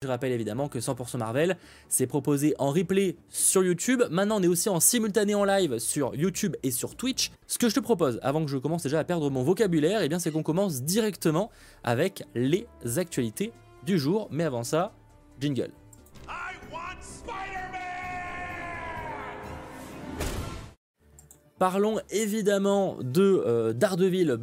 Je rappelle évidemment que 100% Marvel, c'est proposé en replay sur YouTube. Maintenant, on est aussi en simultané en live sur YouTube et sur Twitch. Ce que je te propose, avant que je commence déjà à perdre mon vocabulaire, eh c'est qu'on commence directement avec les actualités du jour. Mais avant ça, jingle. Parlons évidemment de euh, Daredevil.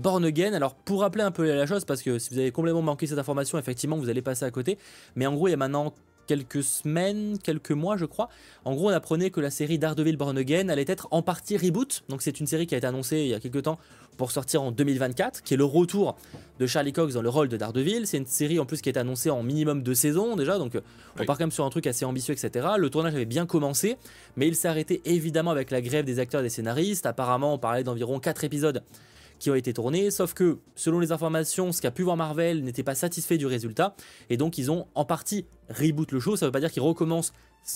Alors pour rappeler un peu la chose, parce que si vous avez complètement manqué cette information, effectivement vous allez passer à côté. Mais en gros il y a maintenant quelques semaines, quelques mois je crois. En gros on apprenait que la série Daredevil Born Again allait être en partie reboot. Donc c'est une série qui a été annoncée il y a quelques temps pour sortir en 2024, qui est le retour de Charlie Cox dans le rôle de Daredevil. C'est une série en plus qui a été annoncée en minimum deux saisons déjà, donc on part quand même sur un truc assez ambitieux, etc. Le tournage avait bien commencé, mais il s'est arrêté évidemment avec la grève des acteurs et des scénaristes. Apparemment on parlait d'environ 4 épisodes qui ont été tournés, sauf que selon les informations, ce qu'a pu voir Marvel n'était pas satisfait du résultat, et donc ils ont en partie reboot le show, ça veut pas dire qu'ils recommencent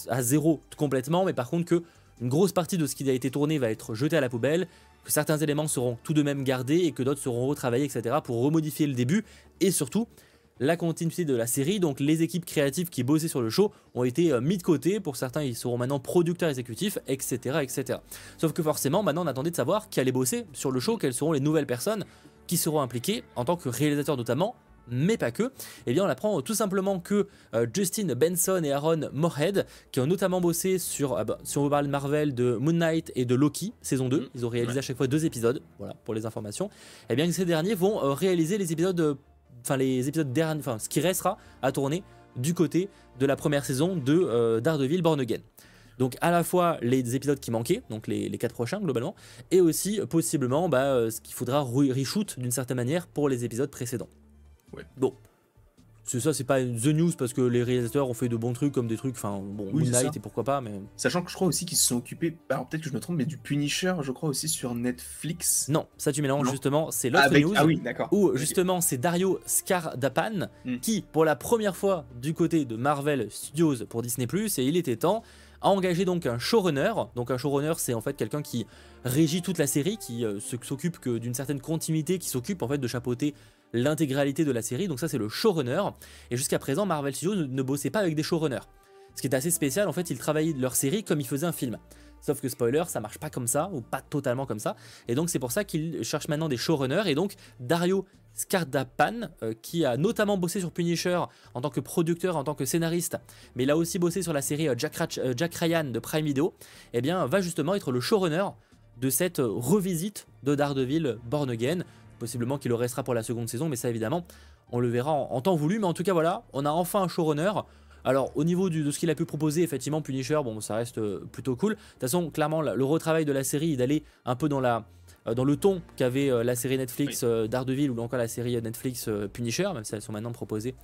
à zéro complètement, mais par contre que une grosse partie de ce qui a été tourné va être jeté à la poubelle, que certains éléments seront tout de même gardés et que d'autres seront retravaillés, etc. pour remodifier le début, et surtout la continuité de la série, donc les équipes créatives qui bossaient sur le show ont été euh, mis de côté, pour certains ils seront maintenant producteurs exécutifs, etc. etc. Sauf que forcément maintenant on attendait de savoir qui allait bosser sur le show, quelles seront les nouvelles personnes qui seront impliquées en tant que réalisateurs notamment, mais pas que, eh bien on apprend tout simplement que euh, Justin Benson et Aaron Moorhead, qui ont notamment bossé sur, ah bah, si on de Marvel, de Moon Knight et de Loki, saison 2, mm. ils ont réalisé à chaque fois deux épisodes, voilà, pour les informations, eh bien ces derniers vont euh, réaliser les épisodes enfin les épisodes derniers, enfin ce qui restera à tourner du côté de la première saison de euh, Daredevil Born Again. Donc à la fois les épisodes qui manquaient, donc les, les 4 prochains globalement, et aussi possiblement bah, euh, ce qu'il faudra reshoot d'une certaine manière pour les épisodes précédents. Ouais. Bon, c'est ça, c'est pas The News parce que les réalisateurs ont fait de bons trucs comme des trucs, enfin bon, oui, Moon et pourquoi pas, mais. Sachant que je crois aussi qu'ils se sont occupés, alors peut-être que je me trompe, mais du Punisher, je crois aussi sur Netflix. Non, ça tu mélanges justement, c'est l'autre news. Ah oui, d'accord. Où justement c'est Dario Scardapan hmm. qui, pour la première fois du côté de Marvel Studios pour Disney, et il était temps, a engagé donc un showrunner. Donc un showrunner, c'est en fait quelqu'un qui régit toute la série, qui euh, s'occupe que d'une certaine continuité, qui s'occupe en fait de chapeauter l'intégralité de la série, donc ça c'est le showrunner. Et jusqu'à présent, Marvel Studios ne, bossait pas avec des showrunners. Ce qui est assez spécial, en fait, ils travaillaient leur série comme ils faisaient un film. Sauf que spoiler, ça marche pas comme ça, ou pas totalement comme ça. Et donc c'est pour ça qu'ils cherchent maintenant des showrunners. Et donc Dario Scardapan, euh, qui a notamment bossé sur Punisher en tant que producteur, en tant que scénariste, mais il a aussi bossé sur la série euh, euh, Jack, Ryan de Prime Video, eh bien va justement être le showrunner de cette revisite de Daredevil Born Again. Possiblement qu'il le restera pour la seconde saison, mais ça évidemment, on le verra en, temps voulu. Mais en tout cas, voilà, on a enfin un showrunner. Alors au niveau de ce qu'il a pu proposer, effectivement Punisher, bon ça reste euh, plutôt cool. De toute façon, clairement, le retravail de la série, d'aller un peu dans la euh, dans le ton qu'avait euh, la série Netflix Daredevil ou encore la série Netflix Punisher, même si elles sont maintenant proposées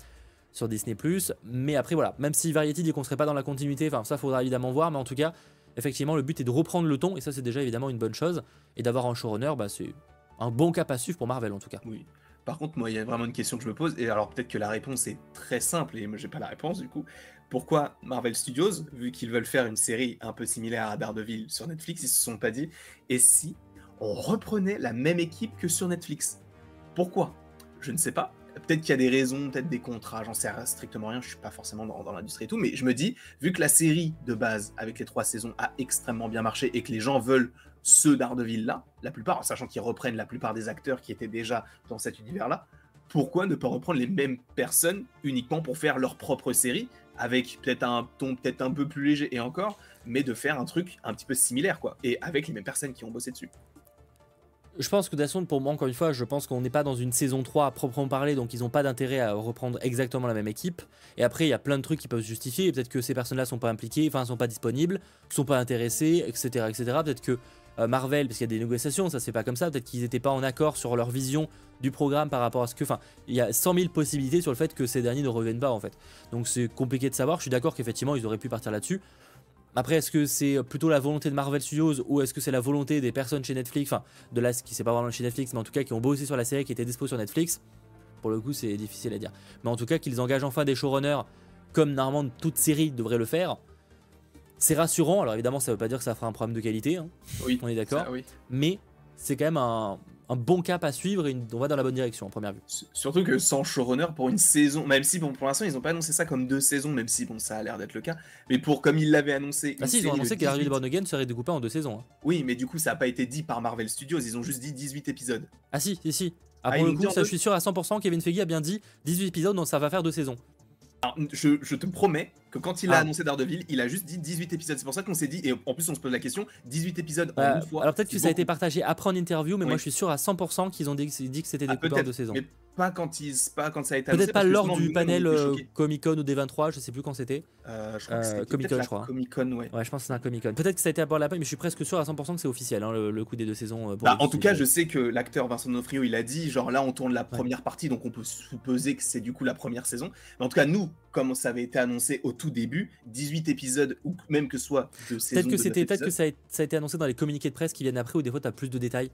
sur Disney+. Mais après voilà, même si Variety dit qu'on serait pas dans la continuité, enfin ça faudra évidemment voir, mais en tout cas, effectivement le but est de reprendre le ton et ça c'est déjà évidemment une bonne chose et d'avoir un showrunner, bah c'est un bon cap à suivre pour Marvel en tout cas. Oui. Par contre, moi, il y a vraiment une question que je me pose, et alors peut-être que la réponse est très simple, et moi j'ai pas la réponse du coup. Pourquoi Marvel Studios, vu qu'ils veulent faire une série un peu similaire à Daredevil sur Netflix, ils se sont pas dit, et si on reprenait la même équipe que sur Netflix? Pourquoi? Je ne sais pas. Peut-être qu'il y a des raisons, peut-être des contrats, j'en sais strictement rien, je suis pas forcément dans, dans l'industrie et tout, mais je me dis, vu que la série de base, avec les trois saisons, a extrêmement bien marché et que les gens veulent ceux d'Ardeville-là, la plupart, sachant qu'ils reprennent la plupart des acteurs qui étaient déjà dans cet univers-là, pourquoi ne pas reprendre les mêmes personnes uniquement pour faire leur propre série, avec peut-être un ton peut-être un peu plus léger et encore, mais de faire un truc un petit peu similaire, quoi, et avec les mêmes personnes qui ont bossé dessus je pense que de pour moi, encore une fois, je pense qu'on n'est pas dans une saison 3 à proprement parler, donc ils n'ont pas d'intérêt à reprendre exactement la même équipe. Et après, il y a plein de trucs qui peuvent se justifier. Peut-être que ces personnes-là sont pas impliquées, enfin, sont pas disponibles, sont pas intéressées, etc. etc. Peut-être que Marvel, parce qu'il y a des négociations, ça c'est pas comme ça, peut-être qu'ils n'étaient pas en accord sur leur vision du programme par rapport à ce que. Enfin, il y a 100 000 possibilités sur le fait que ces derniers ne reviennent pas en fait. Donc c'est compliqué de savoir. Je suis d'accord qu'effectivement ils auraient pu partir là-dessus. Après, est-ce que c'est plutôt la volonté de Marvel Studios ou est-ce que c'est la volonté des personnes chez Netflix, enfin de là, qui c'est pas vraiment chez Netflix, mais en tout cas qui ont bossé sur la série qui était dispo sur Netflix? Pour le coup, c'est difficile à dire. Mais en tout cas, qu'ils engagent enfin des showrunners comme normalement toute série devrait le faire. C'est rassurant. Alors évidemment, ça veut pas dire que ça fera un problème de qualité. Hein. Oui. On est d'accord. Oui. Mais c'est quand même un, un bon cap à suivre et on va dans la bonne direction en première vue. Surtout que sans showrunner pour une saison, même si bon pour l'instant ils n'ont pas annoncé ça comme deux saisons, même si bon ça a l'air d'être le cas, mais pour comme ils l'avaient annoncé. Ah si ils ont annoncé que Daredevil Born Again serait découpé en deux saisons. Hein. Oui mais du coup ça n'a pas été dit par Marvel Studios, ils ont juste dit 18 épisodes. Ah si si si. Ah, ah pour le coup ça je suis sûr à 100% Kevin Feige a bien dit 18 épisodes donc ça va faire deux saisons. Alors, je, te promets que quand il a ah. annoncé Daredevil, il a juste dit 18 épisodes. C'est pour ça qu'on s'est dit, et en plus on se pose la question, 18 épisodes en bah, une fois. Alors peut-être que ça a été partagé après en interview, mais moi je suis sûr à 100% qu'ils ont dit, que c'était des ah, de saison pas quand, ils, pas quand ça a été Peut-être pas lors du panel euh, Comic Con ou D23, je sais plus quand c'était. Euh, je crois que euh, Comic Con, je crois. Comic Con, ouais. Ouais, je pense que c'est un Comic Con. Peut-être que ça a été à bord de la mais je suis presque sûr à 100% que c'est officiel, hein, le, coup des deux saisons. Bah, en tout cas, je sais que l'acteur Vincent D'Onofrio, il a dit, genre là, on tourne la première partie, donc on peut supposer que c'est du coup la première saison. Mais en tout cas, nous, comme ça avait été annoncé au tout début, 18 épisodes, ou même que ce soit de saison. Peut-être que c'était, peut-être que ça a, été annoncé dans les communiqués de presse qui viennent après, où des fois, tu as plus de détails.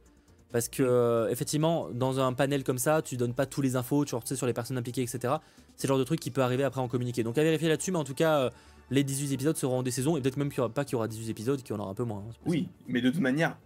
Parce que, euh, effectivement, dans un panel comme ça, tu donnes pas tous les infos, tu sais sur les personnes impliquées, etc. C'est le genre de truc qui peut arriver après en communiquer. Donc à vérifier là-dessus, mais en tout cas, euh, les 18 épisodes seront des saisons, et peut-être même qu'il n'y aura pas qu'il y aura 18 épisodes, qu'il y en aura un peu moins. Hein, oui, mais de toute manière,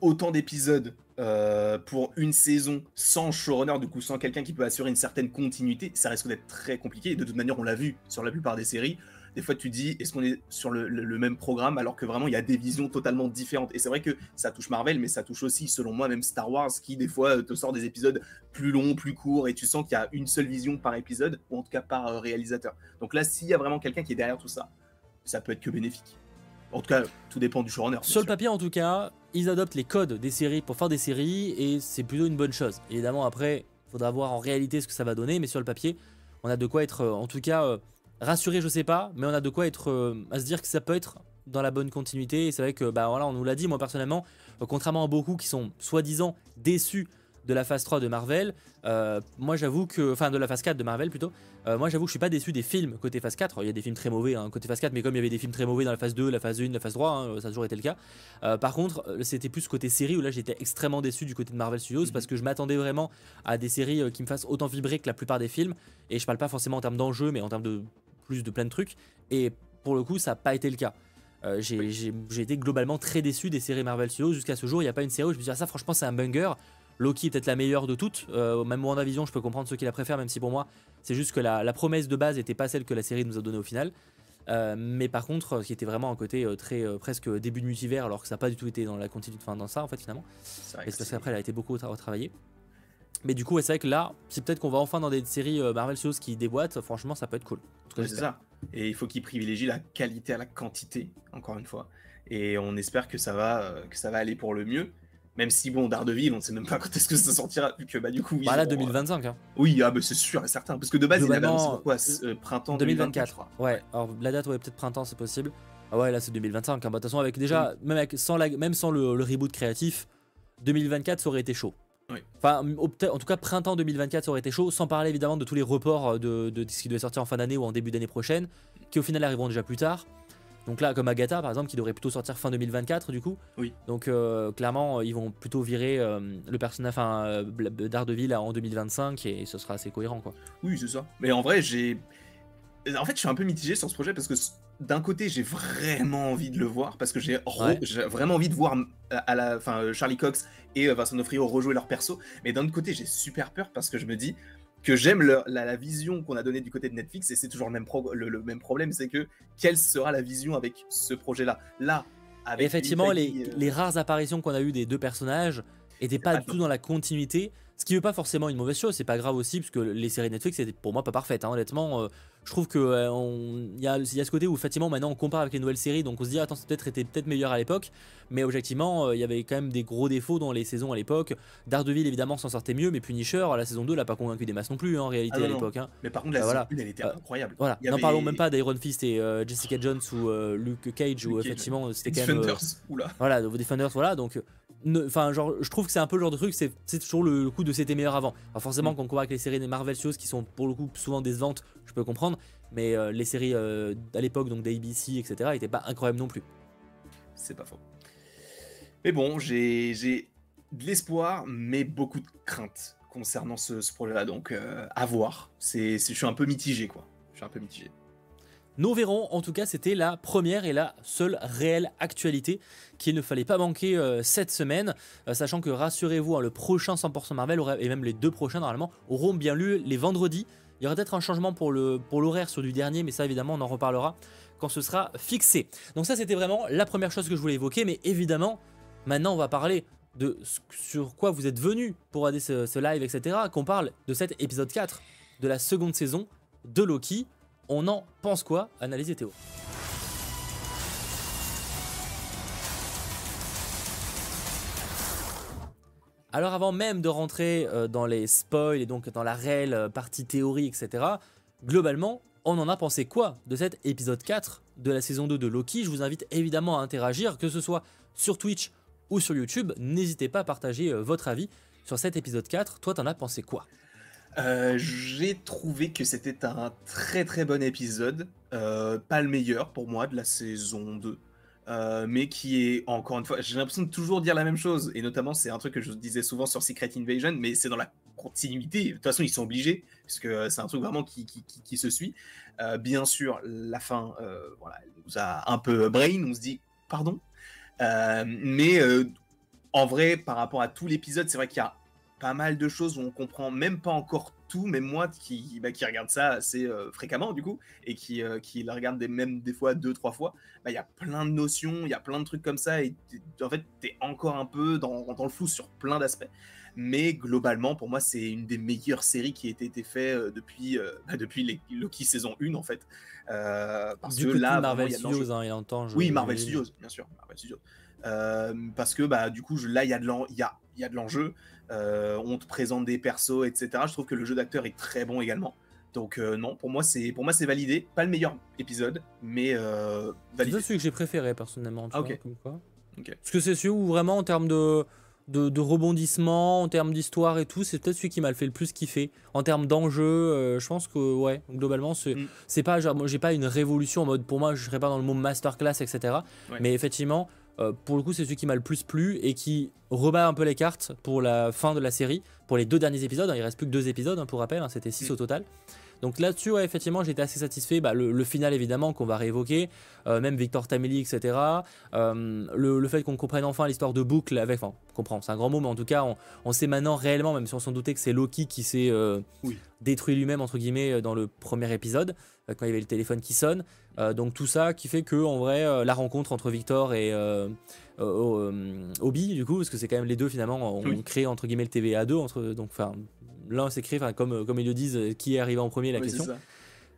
autant d'épisodes euh, pour une saison sans showrunner, du coup sans quelqu'un qui peut assurer une certaine continuité, ça risque d'être très compliqué. Et de toute manière, on l'a vu sur la plupart des séries des fois tu dis est-ce qu'on est sur le, même programme alors que vraiment il y a des visions totalement différentes. Et c'est vrai que ça touche Marvel, mais ça touche aussi, selon moi, même Star Wars qui des fois te sort des épisodes plus longs, plus courts, et tu sens qu'il y a une seule vision par épisode, ou en tout cas par euh, réalisateur. Donc là, s'il y a vraiment quelqu'un qui est derrière tout ça, ça peut être que bénéfique. En tout cas, tout dépend du showrunner. Sur le papier, en tout cas, ils adoptent les codes des séries pour faire des séries, et c'est plutôt une bonne chose. Évidemment, après, il faudra voir en réalité ce que ça va donner, mais sur le papier, on a de quoi être, euh, en tout cas, euh, rassuré, je sais pas, mais on a de quoi être euh, à se dire que ça peut être dans la bonne continuité. Et c'est vrai que, bah voilà, on nous l'a dit, moi personnellement, contrairement à beaucoup qui sont soi-disant déçus de la phase 3 de Marvel, euh, moi j'avoue que, enfin de la phase 4 de Marvel plutôt, moi j'avoue que je suis pas déçu des films côté phase 4. Il y a des films très mauvais hein, côté phase 4, mais comme il y avait des films très mauvais dans la phase 2, la phase 1, la phase 3, hein, ça a toujours été le cas. par contre, c'était plus côté série où là j'étais extrêmement déçu du côté de Marvel Studios mhm. parce que je m'attendais vraiment à des séries qui me fassent autant vibrer que la plupart des films. Et je parle pas forcément en termes d'enjeu, mais en termes de plus de plein de trucs. Et pour le coup, ça n'a pas été le cas. Euh, j'ai été globalement très déçu des séries Marvel Studios. Jusqu'à ce jour, il n'y a pas une série où je me dis, ah, ça, franchement, c'est un banger. Loki est peut-être la meilleure de toutes. Euh, même WandaVision, je peux comprendre ceux qui la préfèrent, même si pour moi, c'est juste que la, promesse de base n'était pas celle que la série nous a donnée au final. Euh, mais par contre, qui était vraiment un côté très presque début de multivers, alors que ça n'a pas du tout été dans la continuité, enfin dans ça en fait finalement. Et c'est parce qu'après, elle a été beaucoup retravaillée. Mais du coup, c'est vrai que là, c'est peut-être qu'on va enfin dans des séries euh, Marvel Studios qui déboîtent. Franchement, ça peut être cool. c'est ça. Et il faut qu'ils privilégient la qualité à la quantité, encore une fois. Et on espère que ça va, euh, que ça va aller pour le mieux. Même si, bon, Daredevil, on ne sait même pas quand est-ce que ça sortira, vu que, bah, du coup. Bah là, 2025. Hein. Oui, ah, bah, c'est sûr et certain. Parce que de base, il avait annoncé quoi Printemps 2024. ouais, alors la date, ouais, peut-être printemps, c'est possible. Ah ouais, là, c'est 2025. Hein. Bah, de toute façon, avec déjà, même, avec, sans, la, même sans le, le reboot créatif, 2024, ça aurait été chaud. Enfin, en tout cas, printemps 2024, ça aurait été chaud, sans parler évidemment de tous les reports de, ce qui devait sortir en fin d'année ou en début d'année prochaine, qui au final arriveront déjà plus tard. Donc là, comme Agatha par exemple, qui devrait plutôt sortir fin 2024 du coup. Oui. Donc euh, clairement, ils vont plutôt virer euh, le personnage, enfin, euh, d'Ardeville en 2025 et ce sera assez cohérent quoi. Oui, c'est ça. Mais en vrai, j'ai. En fait, je suis un peu mitigé sur ce projet parce que d'un côté, j'ai vraiment envie de le voir parce que j'ai vraiment envie de voir à la, fin, Charlie Cox et euh, Vincent D'Onofrio rejouer leur perso. Mais d'un autre côté, j'ai super peur parce que je me dis que j'aime la, vision qu'on a donnée du côté de Netflix et c'est toujours le même, le, même problème, c'est que quelle sera la vision avec ce projet-là? Là, avec effectivement, les, euh, les, rares apparitions qu'on a eues des deux personnages n'étaient pas, du tout dans la continuité. Ce qui veut pas forcément une mauvaise chose, c'est pas grave aussi, parce que les séries Netflix étaient pour moi pas parfaites, hein, honnêtement. Euh, je trouve que euh, il y, a, ce côté où effectivement maintenant on compare avec les nouvelles séries, donc on se dit attends, c'est peut-être meilleur à l'époque, mais objectivement euh, il y avait quand même des gros défauts dans les saisons à l'époque. Daredevil évidemment s'en sortait mieux, mais Punisher, la saison 2 l'a pas convaincu des masses non plus hein, en réalité ah à l'époque. Hein. Mais par contre la bah, saison 1 elle était incroyable. Voilà, n'en parlons même pas d'Iron Fist et Jessica Jones ou Luke Cage, où effectivement c'était quand même. Defenders, oula. Voilà, Defenders, voilà, donc Enfin, genre, je trouve que c'est un peu le genre de truc, c'est toujours le, coup de c'était meilleur avant. Alors forcément, mm. quand on compare avec les séries des Marvel Studios qui sont pour le coup souvent décevantes, je peux comprendre, mais euh, les séries euh, à l'époque, donc d'ABC, etc., n'étaient pas incroyables non plus. C'est pas faux. Mais bon, j'ai de l'espoir, mais beaucoup de crainte concernant ce, projet-là, donc euh, à voir. Je suis un peu mitigé, quoi. Je suis un peu mitigé. Nous verrons, en tout cas, c'était la première et la seule réelle actualité qu'il ne fallait pas manquer euh, cette semaine, euh, sachant que rassurez-vous, hein, le prochain 100% Marvel, et même les deux prochains normalement, auront bien lieu les vendredis. Il y aura peut-être un changement pour l'horaire pour sur du dernier, mais ça évidemment on en reparlera quand ce sera fixé. Donc ça c'était vraiment la première chose que je voulais évoquer, mais évidemment, maintenant on va parler de sur quoi vous êtes venu pour regarder ce, ce live, etc. Qu'on parle de cet épisode 4 de la seconde saison de Loki. On en pense quoi? Analyse Théo. Alors avant même de rentrer euh, dans les spoils et donc dans la réelle euh, partie théorie, etc., globalement, on en a pensé quoi de cet épisode 4 de la saison 2 de Loki? Je vous invite évidemment à interagir, que ce soit sur Twitch ou sur YouTube. N'hésitez pas à partager euh, votre avis sur cet épisode 4. Toi, t'en as pensé quoi? Euh, j'ai trouvé que c'était un très très bon épisode, euh, pas le meilleur pour moi de la saison 2, euh, mais qui est encore une fois, j'ai l'impression de toujours dire la même chose, et notamment c'est un truc que je disais souvent sur Secret Invasion, mais c'est dans la continuité, de toute façon ils sont obligés, puisque c'est un truc vraiment qui, qui, se suit. bien sûr, la fin, voilà, nous a un peu brain, on se dit pardon, mais en vrai, par rapport à tout l'épisode, c'est vrai qu'il y a pas mal de choses où on comprend même pas encore tout, même moi qui, bah, qui regarde ça assez euh, fréquemment du coup, et qui, euh, qui la regarde des, même des fois deux, trois fois, bah, il y a plein de notions, il y a plein de trucs comme ça, et en fait, tu es encore un peu dans, dans le flou sur plein d'aspects. Mais globalement, pour moi, c'est une des meilleures séries qui a été, été faite euh, depuis, bah, depuis les Loki saison 1 en fait. parce du que coup, là, Marvel Studios, hein, il entend. Oui, Marvel Studios, bien sûr. Marvel Studios. Parce que bah, du coup, je, là, il y a de l'enjeu. Euh, on te présente des persos, etc. Je trouve que le jeu d'acteur est très bon également. Donc euh, non, pour moi c'est pour moi c'est validé. Pas le meilleur épisode, mais euh, validé. C'est celui que j'ai préféré personnellement. Tu vois, Parce que c'est celui où vraiment en termes de, de, rebondissement, en termes d'histoire et tout, c'est peut-être celui qui m'a le fait le plus kiffer. En termes d'enjeu, je pense que ouais, globalement c'est mm. c'est pas j'ai pas une révolution en mode pour moi je serais pas dans le mot masterclass etc. Mais effectivement euh, pour le coup, c'est celui qui m'a le plus plu et qui rebat un peu les cartes pour la fin de la série, pour les deux derniers épisodes. Hein, il reste plus que deux épisodes, hein, pour rappel, hein, c'était six mm. au total. Donc là-dessus, ouais, effectivement, j'étais assez satisfait. Bah, le, final, évidemment, qu'on va réévoquer, euh, même Victor Tameli, etc. Euh, le, fait qu'on comprenne enfin l'histoire de boucle avec. Enfin, on comprend, c'est un grand mot, mais en tout cas, on, sait maintenant réellement, même si on s'en doutait que c'est Loki qui s'est détruit lui-même, entre guillemets, dans le premier épisode, quand il y avait le téléphone qui sonne. Euh, donc tout ça qui fait que en vrai euh, la rencontre entre Victor et euh, Obi du coup parce que c'est quand même les deux finalement ont créé entre guillemets le TVA 2 entre donc enfin l'un s'est créé comme comme ils le disent qui est arrivé en premier la question.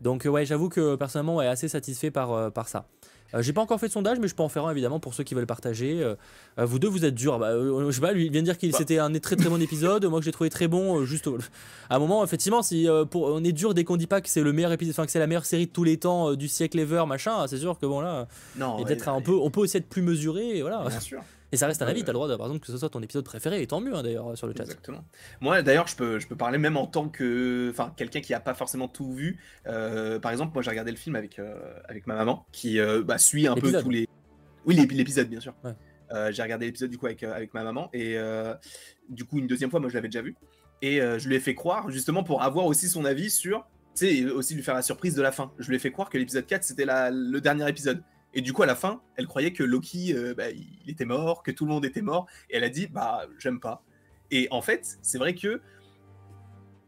Donc ouais j'avoue que personnellement ouais, assez satisfait par par ça. Euh, j'ai pas encore fait de sondage, mais je peux en faire un évidemment pour ceux qui veulent partager. Euh, euh, vous deux, vous êtes durs. Bah, je sais pas, lui il vient de dire qu'il bah. c'était un très très bon épisode. Moi, que j'ai trouvé très bon. juste à un moment, effectivement, si pour, on est dur dès qu'on dit pas que c'est le meilleur épisode, enfin que c'est la meilleure série de tous les temps du siècle ever, machin. C'est sûr que bon là, non, peut-être un peu, on peut aussi être plus mesuré. voilà. Bien sûr. Et ça reste un avis, t'as le droit, par exemple, que ce soit ton épisode préféré, et tant mieux hein, d'ailleurs sur le chat. Exactement. Moi d'ailleurs, je peux, je peux parler même en tant que. Enfin, quelqu'un qui n'a pas forcément tout vu. Euh, par exemple, moi j'ai regardé le film avec, euh, avec ma maman, qui euh, bah, suit un peu tous les. Oui, l'épisode, bien sûr. j'ai regardé l'épisode du coup avec, avec ma maman, et du coup, une deuxième fois, moi je l'avais déjà vu. Et je lui ai fait croire, justement, pour avoir aussi son avis sur. Tu sais, aussi lui faire la surprise de la fin. Je lui ai fait croire que l'épisode 4 c'était le dernier épisode. Et du coup, à la fin, elle croyait que Loki, euh, bah, il était mort, que tout le monde était mort. Et elle a dit, bah, j'aime pas. Et en fait, c'est vrai que,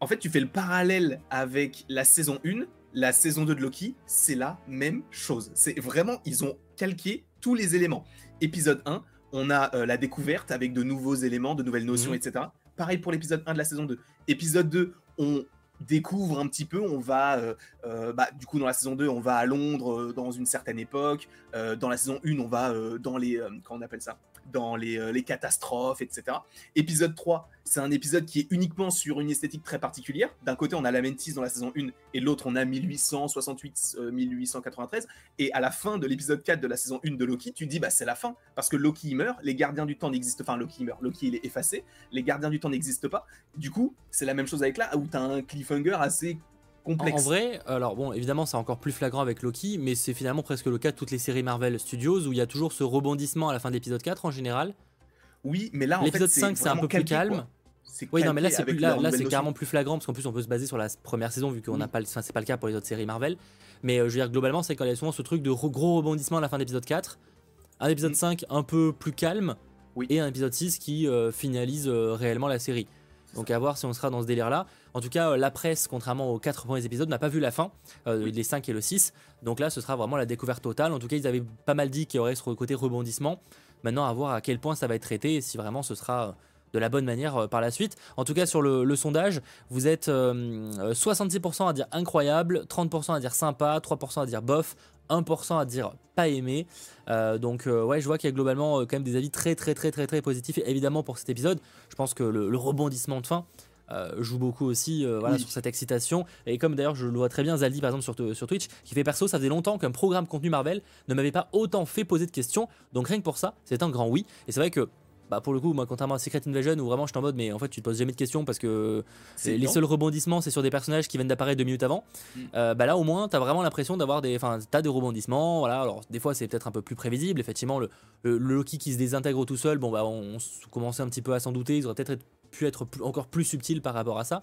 en fait, tu fais le parallèle avec la saison 1, la saison 2 de Loki, c'est la même chose. C'est vraiment, ils ont calqué tous les éléments. Épisode 1, on a euh, la découverte avec de nouveaux éléments, de nouvelles notions, mhm. etc. Pareil pour l'épisode 1 de la saison 2. Épisode 2, on découvre un petit peu. On va, euh, euh, bah, du coup, dans la saison 2, on va à Londres euh, dans une certaine époque. dans la saison 1, on va dans les. comment on appelle ça? Dans les, les, catastrophes, etc. Épisode 3, c'est un épisode qui est uniquement sur une esthétique très particulière. D'un côté, on a la Mentis dans la saison 1 et l'autre, on a 1868-1893. Et à la fin de l'épisode 4 de la saison 1 de Loki, tu dis, bah, c'est la fin. Parce que Loki meurt, les gardiens du temps n'existent pas. Enfin, Loki meurt, Loki il est effacé, les gardiens du temps n'existent pas. Du coup, c'est la même chose avec là, où tu as un cliffhanger assez Complexe. En, vrai, alors bon, évidemment, c'est encore plus flagrant avec Loki, mais c'est finalement presque le cas de toutes les séries Marvel Studios où il y a toujours ce rebondissement à la fin de l'épisode 4 en général. Oui, mais là, en l'épisode 5, c'est un peu plus calme. c'est Oui, non, mais là, c'est là, là, c'est carrément plus flagrant parce qu'en plus, on peut se baser sur la première saison vu qu'on n'a Oui. pas, enfin, c'est pas le cas pour les autres séries Marvel. Mais euh, je veux dire, globalement, c'est quand il y a souvent ce truc de re- gros rebondissement à la fin d'épisode 4, un épisode Mm. 5 un peu plus calme Oui. et un épisode 6 qui euh, finalise euh, réellement la série. Donc à voir si on sera dans ce délire-là. En tout cas, euh, la presse, contrairement aux 4 premiers épisodes, n'a pas vu la fin, euh, Oui. les 5 et le 6. Donc là, ce sera vraiment la découverte totale. En tout cas, ils avaient pas mal dit qu'il y aurait ce côté rebondissement. Maintenant, à voir à quel point ça va être traité et si vraiment ce sera euh, de la bonne manière par la suite. En tout cas, sur le, le sondage, vous êtes euh, euh, 66% à dire incroyable, 30% à dire sympa, 3% à dire bof, 1% à dire pas aimé. Euh, donc euh, ouais, je vois qu'il y a globalement quand même des avis très très très très très positifs. Et évidemment pour cet épisode, je pense que le, le rebondissement de fin joue beaucoup aussi euh, voilà, Oui. sur cette excitation. Et comme d'ailleurs je le vois très bien, Zaldi par exemple sur, Twitch, qui fait perso, ça faisait longtemps qu'un programme contenu Marvel ne m'avait pas autant fait poser de questions. Donc rien que pour ça, c'est un grand oui. Et c'est vrai que bah pour le coup, moi, contrairement à Secret Invasion, où vraiment je suis en mode, mais en fait, tu te poses jamais de questions parce que les seuls rebondissements, c'est sur des personnages qui viennent d'apparaître deux minutes avant. Mm. Euh, bah là, au moins, t'as vraiment l'impression d'avoir des, enfin, t'as des rebondissements. Voilà, alors des fois, c'est peut-être un peu plus prévisible. Effectivement, le, le, le Loki qui se désintègre tout seul, bon bah, on, on commençait un petit peu à s'en douter. Ils auraient peut-être être- pu être plus- encore plus subtils par rapport à ça.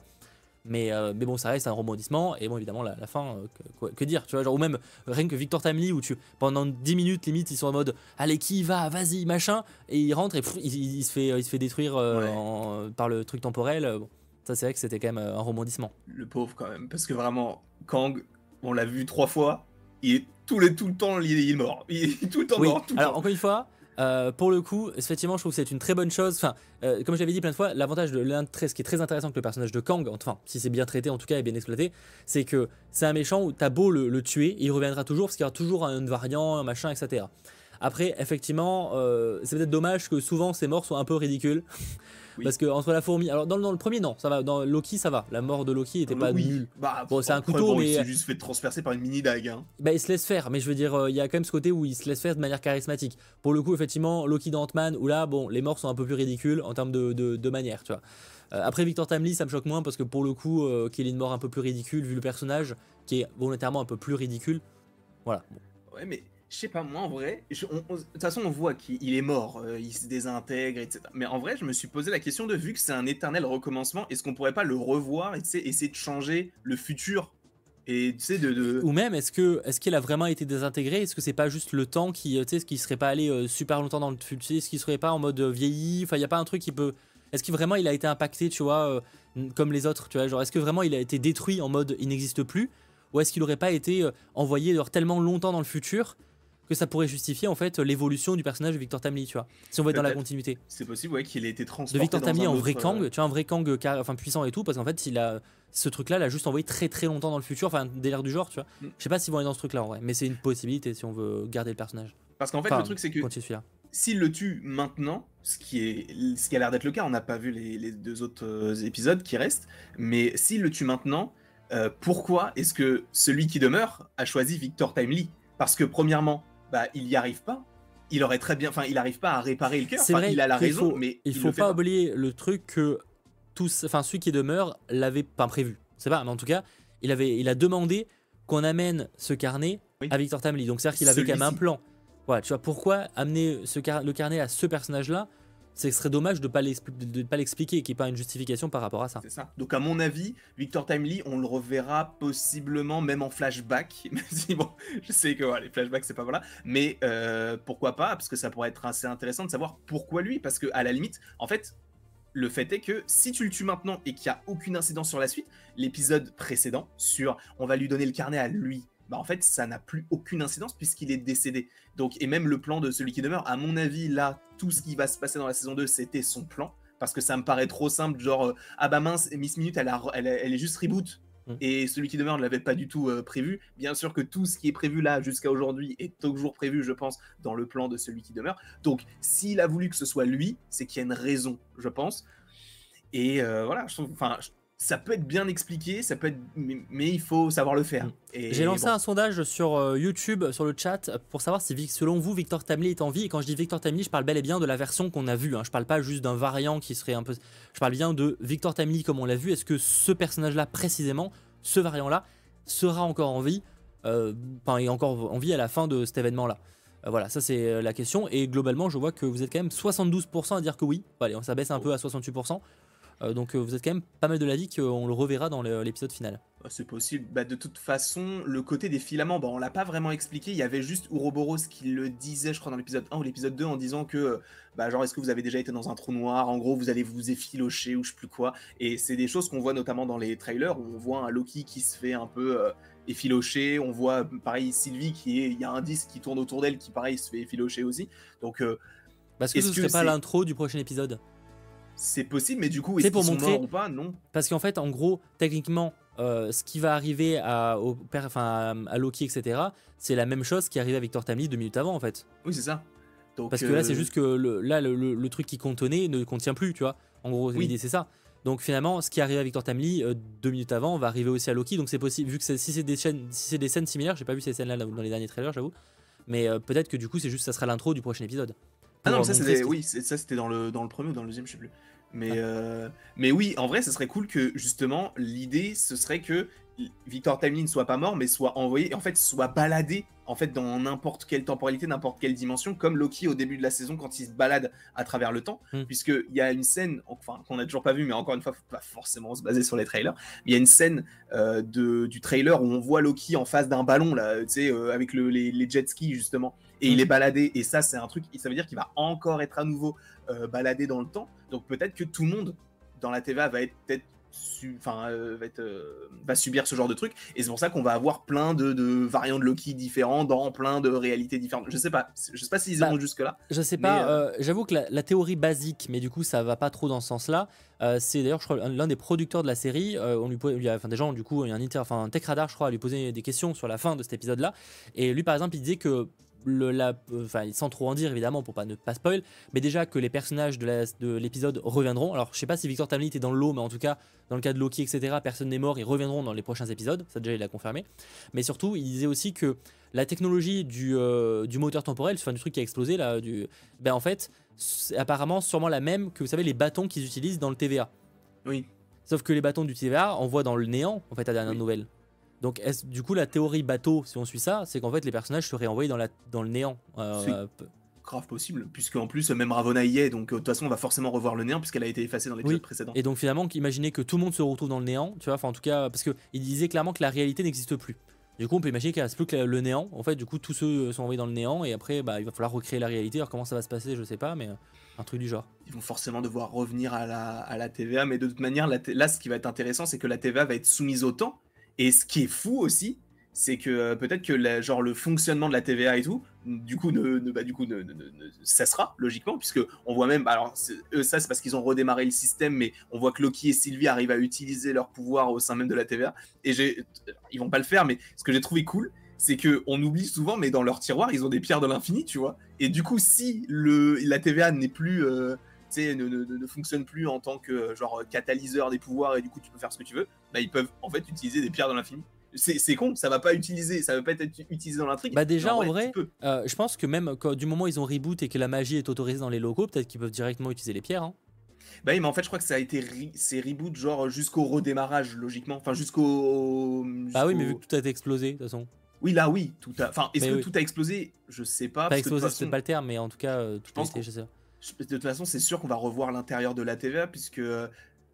Mais, euh, mais bon, ça reste un rebondissement. Et bon, évidemment, la, la fin, euh, que, quoi- que dire tu vois, genre, Ou même rien que Victor Timely, où tu, pendant 10 minutes, limite, ils sont en mode Allez, qui va? Vas-y, machin. Et il rentre et pff, il, il se, fait, il se fait détruire euh, Ouais. en- par le truc temporel. Bon, ça, c'est vrai que c'était quand même euh, un rebondissement. Le pauvre quand même, parce que vraiment, Kang, on l'a vu trois fois, il est tout le, tout le temps, il est, mort. Il est tout le temps Oui, mort, tout alors temps. encore une fois, euh, pour le coup, effectivement, je trouve que c'est une très bonne chose. Enfin, euh, comme je l'avais dit plein de fois, l'avantage de l'un ce qui est très intéressant avec le personnage de Kang, enfin, si c'est bien traité en tout cas et bien exploité, c'est que c'est un méchant où t'as beau le, le tuer, il reviendra toujours parce qu'il y aura toujours un variant, un machin, etc. Après, effectivement, euh, c'est peut-être dommage que souvent ces morts soient un peu ridicules. Oui. Parce que entre la fourmi, alors dans, le- dans le premier non, ça va. Dans Loki ça va. La mort de Loki était pas oui. nulle. Bah, Bon, c'est un couteau, bon, Il mais- s'est juste fait transpercer par une mini dague. Hein. Bah, il se laisse faire, mais je veux dire, euh, il y a quand même ce côté où il se laisse faire de manière charismatique. Pour le coup, effectivement, Loki dans Ant-Man, où là, bon, les morts sont un peu plus ridicules en termes de, de, de manière, tu vois. Euh, après, Victor Timely, ça me choque moins parce que pour le coup, euh, qu'il ait une mort un peu plus ridicule, vu le personnage, qui est volontairement un peu plus ridicule. Voilà. Bon. Ouais, mais je sais pas, moi en vrai, de toute façon, on voit qu'il il est mort, euh, il se désintègre, etc. Mais en vrai, je me suis posé la question de vu que c'est un éternel recommencement, est-ce qu'on pourrait pas le revoir et essayer de changer le futur Et tu de. de- Ou même, est-ce que est-ce qu'il a vraiment été désintégré? Est-ce que c'est pas juste le temps qui, euh, tu sais, qui serait pas allé euh, super longtemps dans le futur Est-ce qu'il serait pas en mode vieilli? Enfin, il y a pas un truc qui peut. Est-ce que vraiment il a été impacté, tu vois, comme les autres, tu vois? Genre, est-ce que vraiment il a été détruit en mode il n'existe plus? Ou est-ce qu'il aurait pas été envoyé tellement longtemps dans le futur que ça pourrait justifier en fait l'évolution du personnage de Victor Tamley, tu vois Si on va être dans la continuité C'est possible, ouais, qu'il ait été transporté. de Victor dans Tamley un en vrai Kang, euh, tu vois, un vrai Kang euh, car- enfin, puissant et tout, parce qu'en fait, il a ce truc-là, l'a juste envoyé très très longtemps dans le futur, enfin, dès l'air du genre, tu vois. Mm. Je sais pas s'ils vont aller dans ce truc-là en vrai, mais c'est une possibilité si on veut garder le personnage. Parce qu'en fait, Enfin, le truc, c'est que s'il le tue maintenant, ce qui, est, ce qui a l'air d'être le cas, on n'a pas vu les, les deux autres euh, épisodes qui restent, mais s'il le tue maintenant, euh, pourquoi est-ce que celui qui demeure a choisi Victor Timely Parce que premièrement, bah, il y arrive pas. Il aurait très bien, enfin, il arrive pas à réparer le cœur. Enfin, il a la raison, faut- mais Il il faut pas oublier le truc que tous, enfin celui qui demeure l'avait pas prévu. C'est pas, mais en tout cas, il avait, il a demandé qu'on amène ce carnet Oui. à Victor Tamley. Donc c'est-à-dire qu'il avait quand même un plan. Voilà, tu vois pourquoi amener ce car- le carnet à ce personnage-là Ce serait dommage de de pas l'expliquer, qu'il n'y ait pas une justification par rapport à ça. C'est ça. Donc à mon avis, Victor Timely, on le reverra possiblement même en flashback. Je sais que les flashbacks c'est pas voilà, mais euh, pourquoi pas Parce que ça pourrait être assez intéressant de savoir pourquoi lui. Parce que à la limite, en fait, le fait est que si tu le tues maintenant et qu'il n'y a aucune incidence sur la suite, l'épisode précédent sur on va lui donner le carnet à lui. Bah en fait, ça n'a plus aucune incidence puisqu'il est décédé. Donc, et même le plan de celui qui demeure, à mon avis, là, tout ce qui va se passer dans la saison 2, c'était son plan. Parce que ça me paraît trop simple, genre, euh, ah bah mince, Miss Minute, elle, a, elle, elle est juste reboot. Mm. Et celui qui demeure ne l'avait pas du tout euh, prévu. Bien sûr que tout ce qui est prévu là jusqu'à aujourd'hui est toujours prévu, je pense, dans le plan de celui qui demeure. Donc, s'il a voulu que ce soit lui, c'est qu'il y a une raison, je pense. Et euh, voilà, je trouve, enfin, ça peut être bien expliqué, ça peut être, mais, mais il faut savoir le faire. Mm. J'ai lancé bon, un sondage sur euh, YouTube, sur le chat, pour savoir si, selon vous, Victor Tamley est en vie. Et quand je dis Victor Tamley, je parle bel et bien de la version qu'on a vue. Hein. Je parle pas juste d'un variant qui serait un peu. Je parle bien de Victor Tamley comme on l'a vu. Est-ce que ce personnage-là, précisément, ce variant-là, sera encore en vie euh, Enfin, est encore en vie à la fin de cet événement-là? Euh, Voilà, ça c'est euh, la question. Et globalement, je vois que vous êtes quand même 72% à dire que oui. Allez, ça baisse un peu à 68%. Donc vous êtes quand même pas mal de l'avis qu'on le reverra dans l'épisode final. Bah, c'est possible. Bah, de toute façon, le côté des filaments, bah, on l'a pas vraiment expliqué. Il y avait juste Ouroboros qui le disait, je crois, dans l'épisode 1 ou l'épisode 2, en disant que, bah, genre, est-ce que vous avez déjà été dans un trou noir? En gros, vous allez vous effilocher ou je sais plus quoi. Et c'est des choses qu'on voit notamment dans les trailers où on voit un Loki qui se fait un peu euh, effilocher. On voit, pareil, Sylvie qui est. Il y a un disque qui tourne autour d'elle qui, pareil, se fait effilocher aussi. Donc. Euh, Parce que ce serait pas l'intro du prochain épisode? C'est possible, mais du coup, est-ce qu'ils sont morts ou pas? Non. Parce qu'en fait, en gros, techniquement euh, ce qui va arriver à, au, à Loki, etc., c'est la même chose qui arrivait à Victor Tamley deux minutes avant, en fait. Oui, c'est ça. Parce que là, c'est euh, juste que le, là, le, truc qui contenait ne contient plus, tu vois. En gros, l'idée, c'est ça. Donc finalement, ce qui arrive à Victor Tamley euh, deux minutes avant va arriver aussi à Loki. Donc c'est possible, vu que si c'est des, si c'est des scènes similaires, j'ai pas vu ces scènes-là dans les derniers trailers, j'avoue. Mais peut-être que du coup, c'est juste ça sera l'intro du prochain épisode. Ah non, ça c'était, oui, ça c'était dans le, dans le premier ou dans le deuxième, je sais plus. Mais, ah. mais oui, en vrai, ce serait cool que justement, l'idée, ce serait que Victor Timeline soit pas mort, mais soit envoyé, en fait, soit baladé en fait dans n'importe quelle temporalité, n'importe quelle dimension, comme Loki au début de la saison quand il se balade à travers le temps, hmm. puisque il y a une scène, enfin qu'on a toujours pas vu, mais encore une fois, faut pas forcément se baser sur les trailers. Il y a une scène euh, de, du trailer où on voit Loki en face d'un ballon là, tu sais, euh, avec les, les, jet skis justement, et il est baladé. Et ça, c'est un truc, ça veut dire qu'il va encore être à nouveau euh, baladé dans le temps. Donc peut-être que tout le monde dans la TVA va être peut-être enfin, euh, va, euh, va, subir ce genre de truc. Et c'est pour ça qu'on va avoir plein de, variants de Loki différents dans plein de réalités différentes. Je sais pas, je sais pas s'ils bah, iront jusque là. Je sais pas. Euh, j'avoue que la, théorie basique, mais du coup ça va pas trop dans ce sens-là. c'est d'ailleurs, je crois, l'un des producteurs de la série. on lui, lui a, enfin, des gens, du coup, il y a un, inter, enfin, un tech radar, je crois, à lui poser des questions sur la fin de cet épisode-là. Et lui, par exemple, il disait que le, la, enfin, sans trop en dire évidemment pour pas ne pas spoil, mais déjà que les personnages de l'épisode reviendront. Alors je sais pas si Victor Tamley était dans l'eau, mais en tout cas dans le cas de Loki, etc., personne n'est mort, ils reviendront dans les prochains épisodes. Ça déjà il l'a confirmé. Mais surtout, il disait aussi que la technologie du, euh, du moteur temporel, enfin du truc qui a explosé là, du, ben en fait, c'est apparemment sûrement la même que vous savez les bâtons qu'ils utilisent dans le TVA. Oui. Sauf que les bâtons du TVA envoient dans le néant en fait à dernière nouvelle. Donc, du coup, la théorie bateau, si on suit ça, c'est qu'en fait, les personnages seraient envoyés dans, la, dans le néant. Euh, grave possible, puisque en plus, même Ravonna y est, donc euh, de toute façon, on va forcément revoir le néant, puisqu'elle a été effacée dans l'épisode précédent. Et donc, finalement, imaginez que tout le monde se retrouve dans le néant, tu vois, enfin, en tout cas, parce qu'il disait clairement que la réalité n'existe plus. Du coup, on peut imaginer qu'il reste plus que le néant. En fait, du coup, tous ceux sont envoyés dans le néant, et après, bah, il va falloir recréer la réalité. Alors, comment ça va se passer, je sais pas, mais euh, un truc du genre. Ils vont forcément devoir revenir à la, à la TVA, mais de toute manière, là, ce qui va être intéressant, c'est que la TVA va être soumise au temps. Et ce qui est fou aussi, c'est que euh, peut-être que le fonctionnement de la TVA et tout, du coup, ne, bah, ne, cessera logiquement, puisque on voit même, alors eux ça c'est parce qu'ils ont redémarré le système, mais on voit que Loki et Sylvie arrivent à utiliser leur pouvoir au sein même de la TVA. Et j'ai, ils vont pas le faire, mais ce que j'ai trouvé cool, c'est que on oublie souvent, mais dans leur tiroir, ils ont des pierres de l'infini, tu vois. Et du coup, si la TVA n'est plus euh, ne, ne, ne, fonctionne plus en tant que genre catalyseur des pouvoirs et du coup tu peux faire ce que tu veux, bah, ils peuvent en fait utiliser des pierres de l'infini c'est con, ça va pas utiliser, ça va pas être utilisé dans l'intrigue. Bah déjà en vrai, euh, je pense que même du moment où ils ont reboot et que la magie est autorisée dans les locaux, peut-être qu'ils peuvent directement utiliser les pierres. Hein. Bah oui, mais en fait, je crois que ça a été c'est reboot genre jusqu'au redémarrage logiquement, enfin jusqu'au. Bah oui, mais vu que tout a été explosé de toute façon. Oui, là oui, tout a. Enfin, est-ce que tout a explosé? Je sais pas. Pas explosé, c'est pas le terme, mais en tout cas, euh, tout a été, je sais. De toute façon, c'est sûr qu'on va revoir l'intérieur de la TVA puisque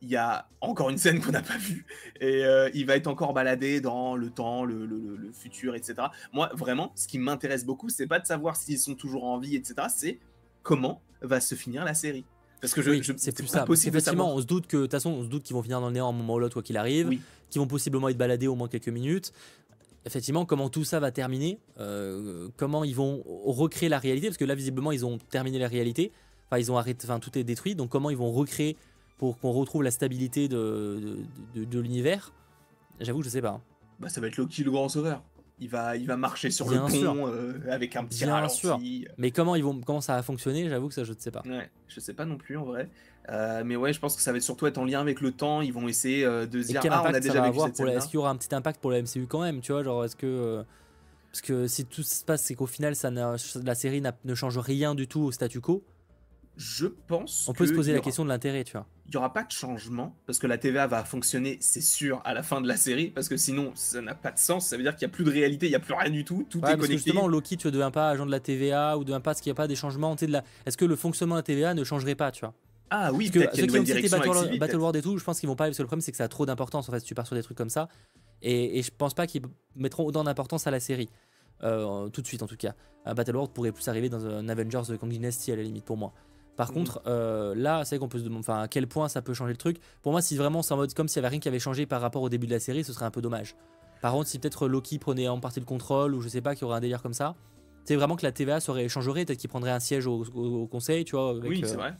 il y a encore une scène qu'on n'a pas vue et euh, il va être encore baladé dans le temps, le, futur, etc. Moi, vraiment, ce qui m'intéresse beaucoup, c'est pas de savoir s'ils sont toujours en vie, etc. C'est comment va se finir la série. Parce que je, c'est plus ça. Possible effectivement, on se doute que de toute façon, on se doute qu'ils vont finir dans le néant à un moment ou l'autre, quoi qu'il arrive, qu'ils vont possiblement être baladés au moins quelques minutes. Effectivement, comment tout ça va terminer, euh, comment ils vont recréer la réalité, parce que là, visiblement, ils ont terminé la réalité. Enfin, ils ont arrêté, enfin, tout est détruit. Donc, comment ils vont recréer pour qu'on retrouve la stabilité de, de, l'univers, j'avoue, je sais pas. Bah, ça va être Loki le grand sauveur. Il va, il va marcher sur le pont euh, avec un petit Bien Sûr. Mais comment, ils vont, comment ça va fonctionner, j'avoue que ça, je ne sais pas. Ouais, je sais pas non plus en vrai. Euh, mais ouais, je pense que ça va surtout être en lien avec le temps. Ils vont essayer euh, de se dire ah, on a déjà vu cette Est-ce qu'il y aura un petit impact pour la MCU quand même Tu vois, genre, est-ce que. Parce que si tout se passe, c'est qu'au final, ça la série ne change rien du tout au statu quo je pense. On peut se poser la question de l'intérêt, tu vois. Il n'y aura pas de changement parce que la TVA va fonctionner, c'est sûr, à la fin de la série parce que sinon ça n'a pas de sens. Ça veut dire qu'il n'y a plus de réalité, il n'y a plus rien du tout, tout est connecté. justement, Loki, tu ne deviens pas agent de la TVA ou deviens pas ce qu'il n'y a pas des changements. De la... Est-ce que le fonctionnement de la TVA ne changerait pas, tu vois? Ah oui, Parce que ceux qui ont cité Battle. World et tout, je pense qu'ils vont pas parce que le problème c'est que ça a trop d'importance en fait si tu pars sur des trucs comme ça. Et, et je pense pas qu'ils mettront autant d'importance à la série. Euh, tout de suite en tout cas. Un Battle World pourrait plus arriver dans un Avengers de Kang Dynasty à la limite pour moi. Par Mhm. contre, euh, là, c'est vrai qu'on peut se demander à quel point ça peut changer le truc. Pour moi, si vraiment c'est en mode comme s'il y avait rien qui avait changé par rapport au début de la série, ce serait un peu dommage. Par contre, si peut-être Loki prenait en partie le contrôle ou je sais pas, qu'il y aurait un délire comme ça, c'est vraiment que la TVA serait changerait, peut-être qu'il prendrait un siège au, au- au conseil, tu vois. avec, Oui, euh, c'est vrai.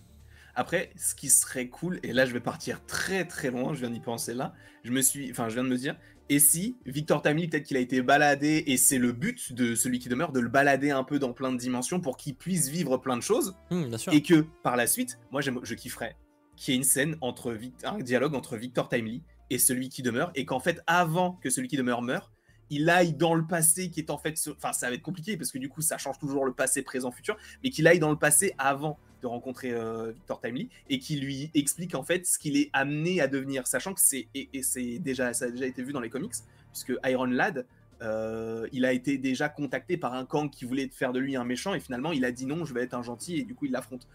Après, ce qui serait cool, et là je vais partir très très loin, je viens d'y penser là, je me suis, enfin je viens de me dire, et si Victor Tammy peut-être qu'il a été baladé, et c'est le but de celui qui demeure, de le balader un peu dans plein de dimensions pour qu'il puisse vivre plein de choses, bien sûr. et que par la suite, moi j'aime- je kifferais qu'il y ait une scène entre un dialogue entre Victor Timely et celui qui demeure, et qu'en fait avant que celui qui demeure meure, il aille dans le passé qui est en fait, enfin ça va être compliqué parce que du coup ça change toujours le passé, présent, futur, mais qu'il aille dans le passé avant de rencontrer euh, Victor Timely et qui lui explique en fait ce qu'il est amené à devenir, sachant que c'est et, c'est déjà ça a déjà été vu dans les comics puisque Iron Lad euh, il a été déjà contacté par un Kang qui voulait faire de lui un méchant et finalement il a dit non je vais être un gentil et du coup il l'affronte.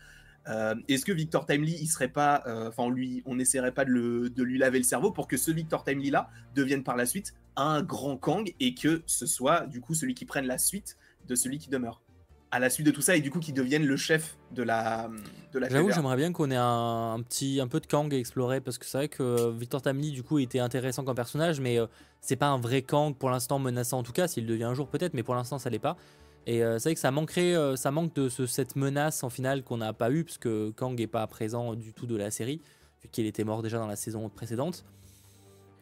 Euh, Est-ce que Victor Timely il serait pas, enfin lui on n'essaierait pas de, le- de lui laver le cerveau pour que ce Victor Timely là devienne par la suite un grand Kang et que ce soit du coup celui qui prenne la suite de celui qui demeure? À la suite de tout ça et du coup qui devienne le chef de la de la J'avoue, j'aimerais bien qu'on ait un, un petit un peu de Kang à explorer parce que c'est vrai que euh, Victor Tamley du coup était intéressant comme personnage, mais euh, c'est pas un vrai Kang pour l'instant menaçant en tout cas. S'il devient un jour peut-être, mais pour l'instant ça l'est pas. Et euh, c'est vrai que ça manquerait, euh, ça manque de ce- cette menace en finale qu'on n'a pas eu parce que Kang est pas présent du tout de la série vu qu'il était mort déjà dans la saison précédente.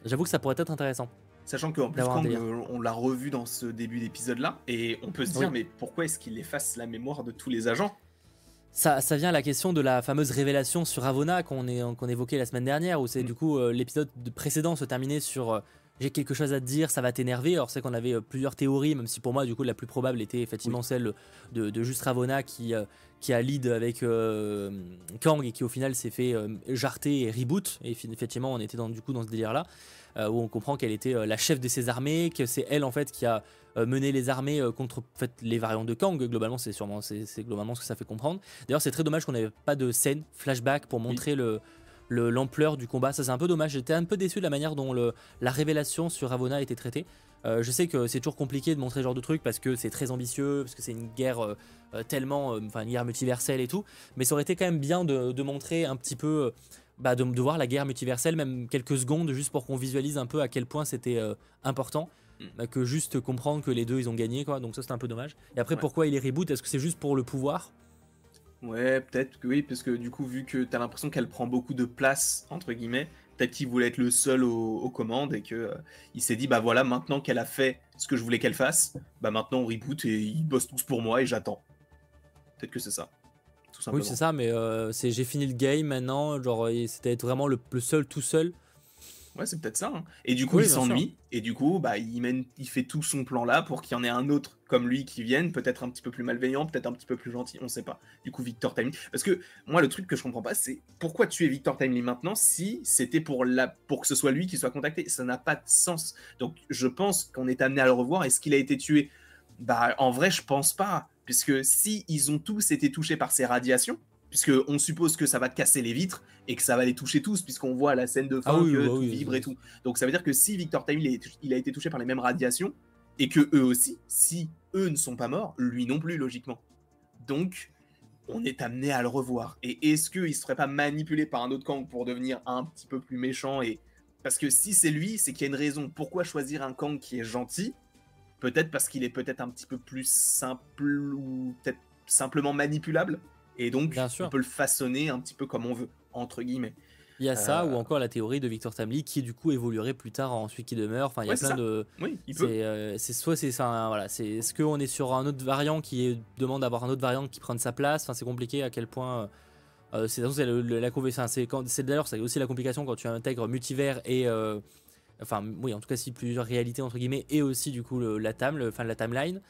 J'avoue que ça pourrait être intéressant. Sachant qu'en plus, Kang, on l'a revu dans ce début d'épisode-là, et on peut se dire, Oui. mais pourquoi est-ce qu'il efface la mémoire de tous les agents? Ça, ça vient à la question de la fameuse révélation sur Avona qu'on évoquait la semaine dernière, où c'est Mm. du coup euh, l'épisode de- précédent se terminait sur euh, j'ai quelque chose à te dire, ça va t'énerver. Alors c'est qu'on avait euh, plusieurs théories, même si pour moi du coup la plus probable était effectivement celle de, de juste Ravonna qui, qui a lead avec Kang et qui au final s'est fait jarter et reboot. Et effectivement on était dans, du coup dans ce délire là. Où on comprend qu'elle était euh, la chef de ses armées, que c'est elle en fait qui a euh, mené les armées euh, contre en fait, les variantes de Kang. Globalement, c'est sûrement c'est globalement ce que ça fait comprendre. D'ailleurs, c'est très dommage qu'on n'ait pas de scène flashback pour montrer le le- l'ampleur du combat. Ça, c'est un peu dommage. J'étais un peu déçu de la manière dont le, la révélation sur Ravonna a été traitée. Euh, je sais que c'est toujours compliqué de montrer ce genre de truc parce que c'est très ambitieux, parce que c'est une guerre euh, euh, tellement, euh, enfin une guerre multiverselle et tout. Mais ça aurait été quand même bien de, de montrer un petit peu, euh, bah, de, de voir la guerre multiverselle, même quelques secondes, juste pour qu'on visualise un peu à quel point c'était euh, important. Mm. Bah, que juste comprendre que les deux ils ont gagné quoi donc ça c'est un peu dommage et après Ouais. pourquoi il est reboot? Est-ce que c'est juste pour le pouvoir? Ouais, peut-être que oui, parce que du coup, vu que t'as l'impression qu'elle prend beaucoup de place, entre guillemets, peut-être qu'il voulait être le seul aux, aux commandes et que euh, il s'est dit, bah voilà, maintenant qu'elle a fait ce que je voulais qu'elle fasse, bah maintenant on reboot et ils bossent tous pour moi et j'attends. Peut-être que c'est ça. Simplement. oui c'est ça mais euh, c'est j'ai fini le game maintenant genre c'était être vraiment le, le seul tout seul Ouais, c'est peut-être ça. hein. Et du coup, Oui, il s'ennuie. Et du coup, bah, il, mène, il fait tout son plan là pour qu'il y en ait un autre comme lui qui vienne, peut-être un petit peu plus malveillant, peut-être un petit peu plus gentil, on sait pas. Du coup, Victor Timely. Parce que moi, le truc que je comprends pas, c'est pourquoi tuer Victor Timely maintenant si c'était pour, la... pour que ce soit lui qui soit contacté? Ça n'a pas de sens. Donc, je pense qu'on est amené à le revoir. Est-ce qu'il a été tué? Bah, en vrai, je pense pas. Puisque si ils ont tous été touchés par ces radiations, puisque on suppose que ça va casser les vitres et que ça va les toucher tous, puisqu'on voit la scène de fin Ah oui, que bah tout oui, vibre oui. et tout. Donc ça veut dire que si Victor est- il a été touché par les mêmes radiations et que eux aussi, si eux ne sont pas morts, lui non plus logiquement. Donc on est amené à le revoir. Et est-ce qu'il se ferait pas manipuler par un autre Kang pour devenir un petit peu plus méchant et parce que si c'est lui, c'est qu'il y a une raison. Pourquoi choisir un Kang qui est gentil Peut-être parce qu'il est peut-être un petit peu plus simple ou peut-être simplement manipulable. Et donc Bien sûr. on peut le façonner un petit peu comme on veut entre guillemets. Il y a ça, Euh, ou encore la théorie de Victor Tamley qui du coup évoluerait plus tard en celui qui demeure. Enfin, il y a Ouais, plein ça. de. Oui, il peut. C'est euh, soit c'est ça, voilà. C'est est-ce qu'on est sur un autre variant qui est- demande d'avoir un autre variant qui prenne sa place? Enfin, c'est compliqué à quel point. euh, c'est d'ailleurs c'est aussi la complication quand tu intègres multivers et euh, enfin oui en tout cas si plusieurs réalités entre guillemets et aussi du coup la tam, le- enfin la timeline.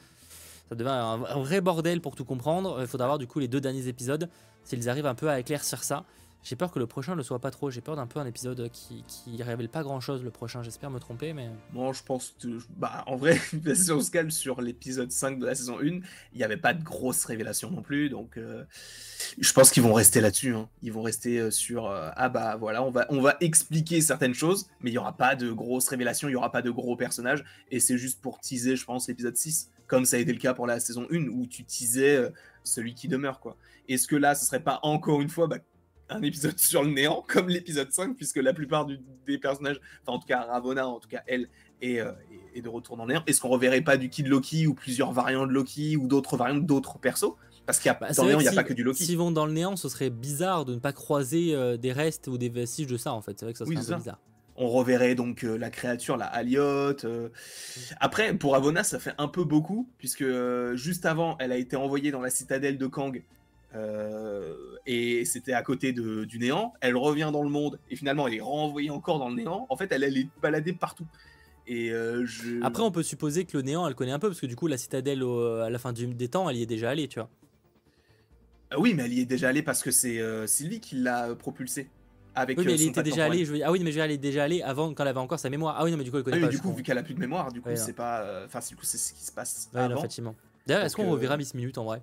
Ça devient un, un vrai bordel pour tout comprendre. Il faudra voir du coup les deux derniers épisodes s'ils arrivent un peu à éclaircir ça. J'ai peur que le prochain ne soit pas trop. J'ai peur d'un peu un épisode qui, qui révèle pas grand chose le prochain. J'espère me tromper, mais. Moi, je pense que. Bah, en vrai, si on se calme sur l'épisode 5 de la saison 1, il n'y avait pas de grosses révélations non plus. Donc, euh, je pense qu'ils vont rester là-dessus. Hein. Ils vont rester euh, sur. Euh, ah, bah voilà, on va, on va expliquer certaines choses, mais il n'y aura pas de grosses révélations, il n'y aura pas de gros personnages. Et c'est juste pour teaser, je pense, l'épisode 6. Comme ça a été le cas pour la saison 1, où tu teasais celui qui demeure, quoi. Est-ce que là, ce serait pas encore une fois. Bah, un épisode sur le néant, comme l'épisode 5, puisque la plupart des personnages, enfin en tout cas Ravonna, en tout cas elle, est, euh, de retour dans le néant. Est-ce qu'on reverrait pas du Kid Loki ou plusieurs variants de Loki ou d'autres variantes d'autres persos? Parce qu'il y a, bah, dans le néant, il n'y a pas que du Loki. S'ils vont dans le néant, ce serait bizarre de ne pas croiser euh, des restes ou des vestiges de ça, en fait. C'est vrai que ça serait un peu bizarre. On reverrait donc euh, la créature, la Aliot. Après, pour Avona, ça fait un peu beaucoup, puisque juste avant, elle a été envoyée dans la citadelle de Kang euh, et c'était à côté de, du néant. Elle revient dans le monde et finalement elle est renvoyée encore dans le néant. En fait, elle, elle est baladée partout. Et euh, je... Après, on peut supposer que le néant, elle connaît un peu parce que du coup, la citadelle à la fin du, des temps, elle y est déjà allée, tu vois. Ah oui, mais elle y est déjà allée parce que c'est euh, Sylvie qui l'a propulsée. Avec oui, mais elle était déjà allée. Je Ah oui, mais elle est déjà allée avant quand elle avait encore sa mémoire. Ah oui, non, mais du coup, elle connaît ah pas. Du coup, vu qu'elle a plus de mémoire, du coup, c'est pas. Enfin, du coup, c'est ce qui se passe. Ouais, avant. effectivement. D'ailleurs, est-ce qu'on reverra Miss Minute en vrai?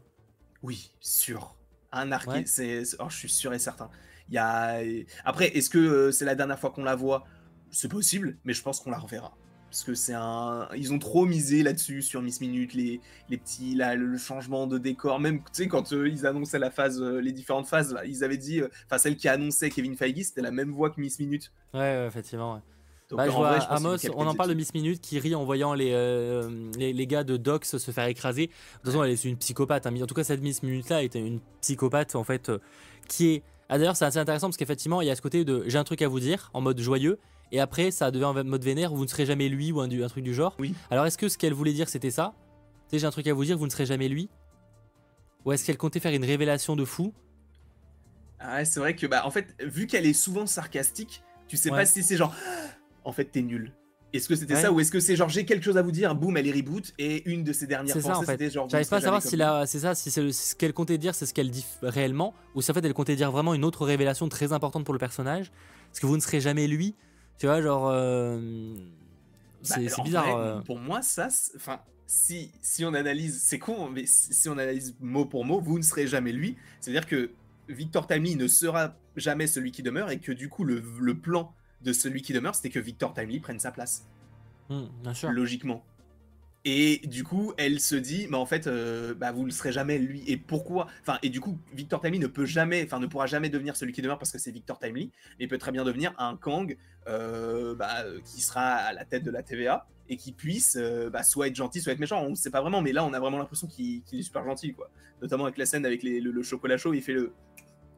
Oui, sûr un arc. C'est, oh, je suis sûr et certain. Il y a... Après, est-ce que euh, c'est la dernière fois qu'on la voit? C'est possible, mais je pense qu'on la reverra. Parce que c'est un. Ils ont trop misé là-dessus, sur Miss Minute, les, les petits. Là, le changement de décor. Même, tu sais, quand euh, ils annonçaient la phase, euh, les différentes phases, là, ils avaient dit. Enfin, celle qui annonçait Kevin Feige, c'était la même voix que Miss Minute. Ouais, effectivement, bah, je vois Amos, on en parle de Miss Minute qui rit en voyant les, euh, les, gars de Docs se faire écraser. De toute façon, elle est une psychopathe. Hein. En tout cas, cette Miss Minute-là était une psychopathe en fait euh, qui est. Ah, D'ailleurs, c'est assez intéressant parce qu'effectivement, il y a ce côté de j'ai un truc à vous dire en mode joyeux. Et après, ça devient en mode vénère, vous ne serez jamais lui ou un, un truc du genre. Oui. Alors, est-ce que ce qu'elle voulait dire, c'était ça? J'ai un truc à vous dire, vous ne serez jamais lui Ou est-ce qu'elle comptait faire une révélation de fou? Ah, c'est vrai que, bah, en fait, vu qu'elle est souvent sarcastique, tu sais pas si c'est genre en fait, t'es nul. Est-ce que c'était ça ou est-ce que c'est genre j'ai quelque chose à vous dire, boum, elle est reboot et une de ses dernières pensées en fait. c'était genre. J'arrive pas à savoir si c'est ça, si c'est ce qu'elle comptait dire, c'est ce qu'elle dit réellement ou si en fait elle comptait dire vraiment une autre révélation très importante pour le personnage, parce que vous ne serez jamais lui, tu vois, genre. Euh, bah, c'est bizarre. Euh. Pour moi, ça, enfin, si si on analyse, c'est con, mais si on analyse mot pour mot, vous ne serez jamais lui, c'est-à-dire que Victor Timely ne sera jamais celui qui demeure et que du coup le, le plan de celui qui demeure, c'était que Victor Timely prenne sa place. Hmm, bien sûr. Logiquement. Et du coup, elle se dit, mais en fait, euh, bah, vous ne serez jamais lui. Et pourquoi? Enfin, et du coup, Victor Timely ne peut jamais, enfin, ne pourra jamais devenir celui qui demeure parce que c'est Victor Timely, mais il peut très bien devenir un Kang euh, bah, qui sera à la tête de la TVA et qui puisse euh, bah, soit être gentil, soit être méchant. On ne sait pas vraiment, mais là, on a vraiment l'impression qu'il est super gentil, quoi. Notamment avec la scène avec le, le, chocolat chaud, il fait le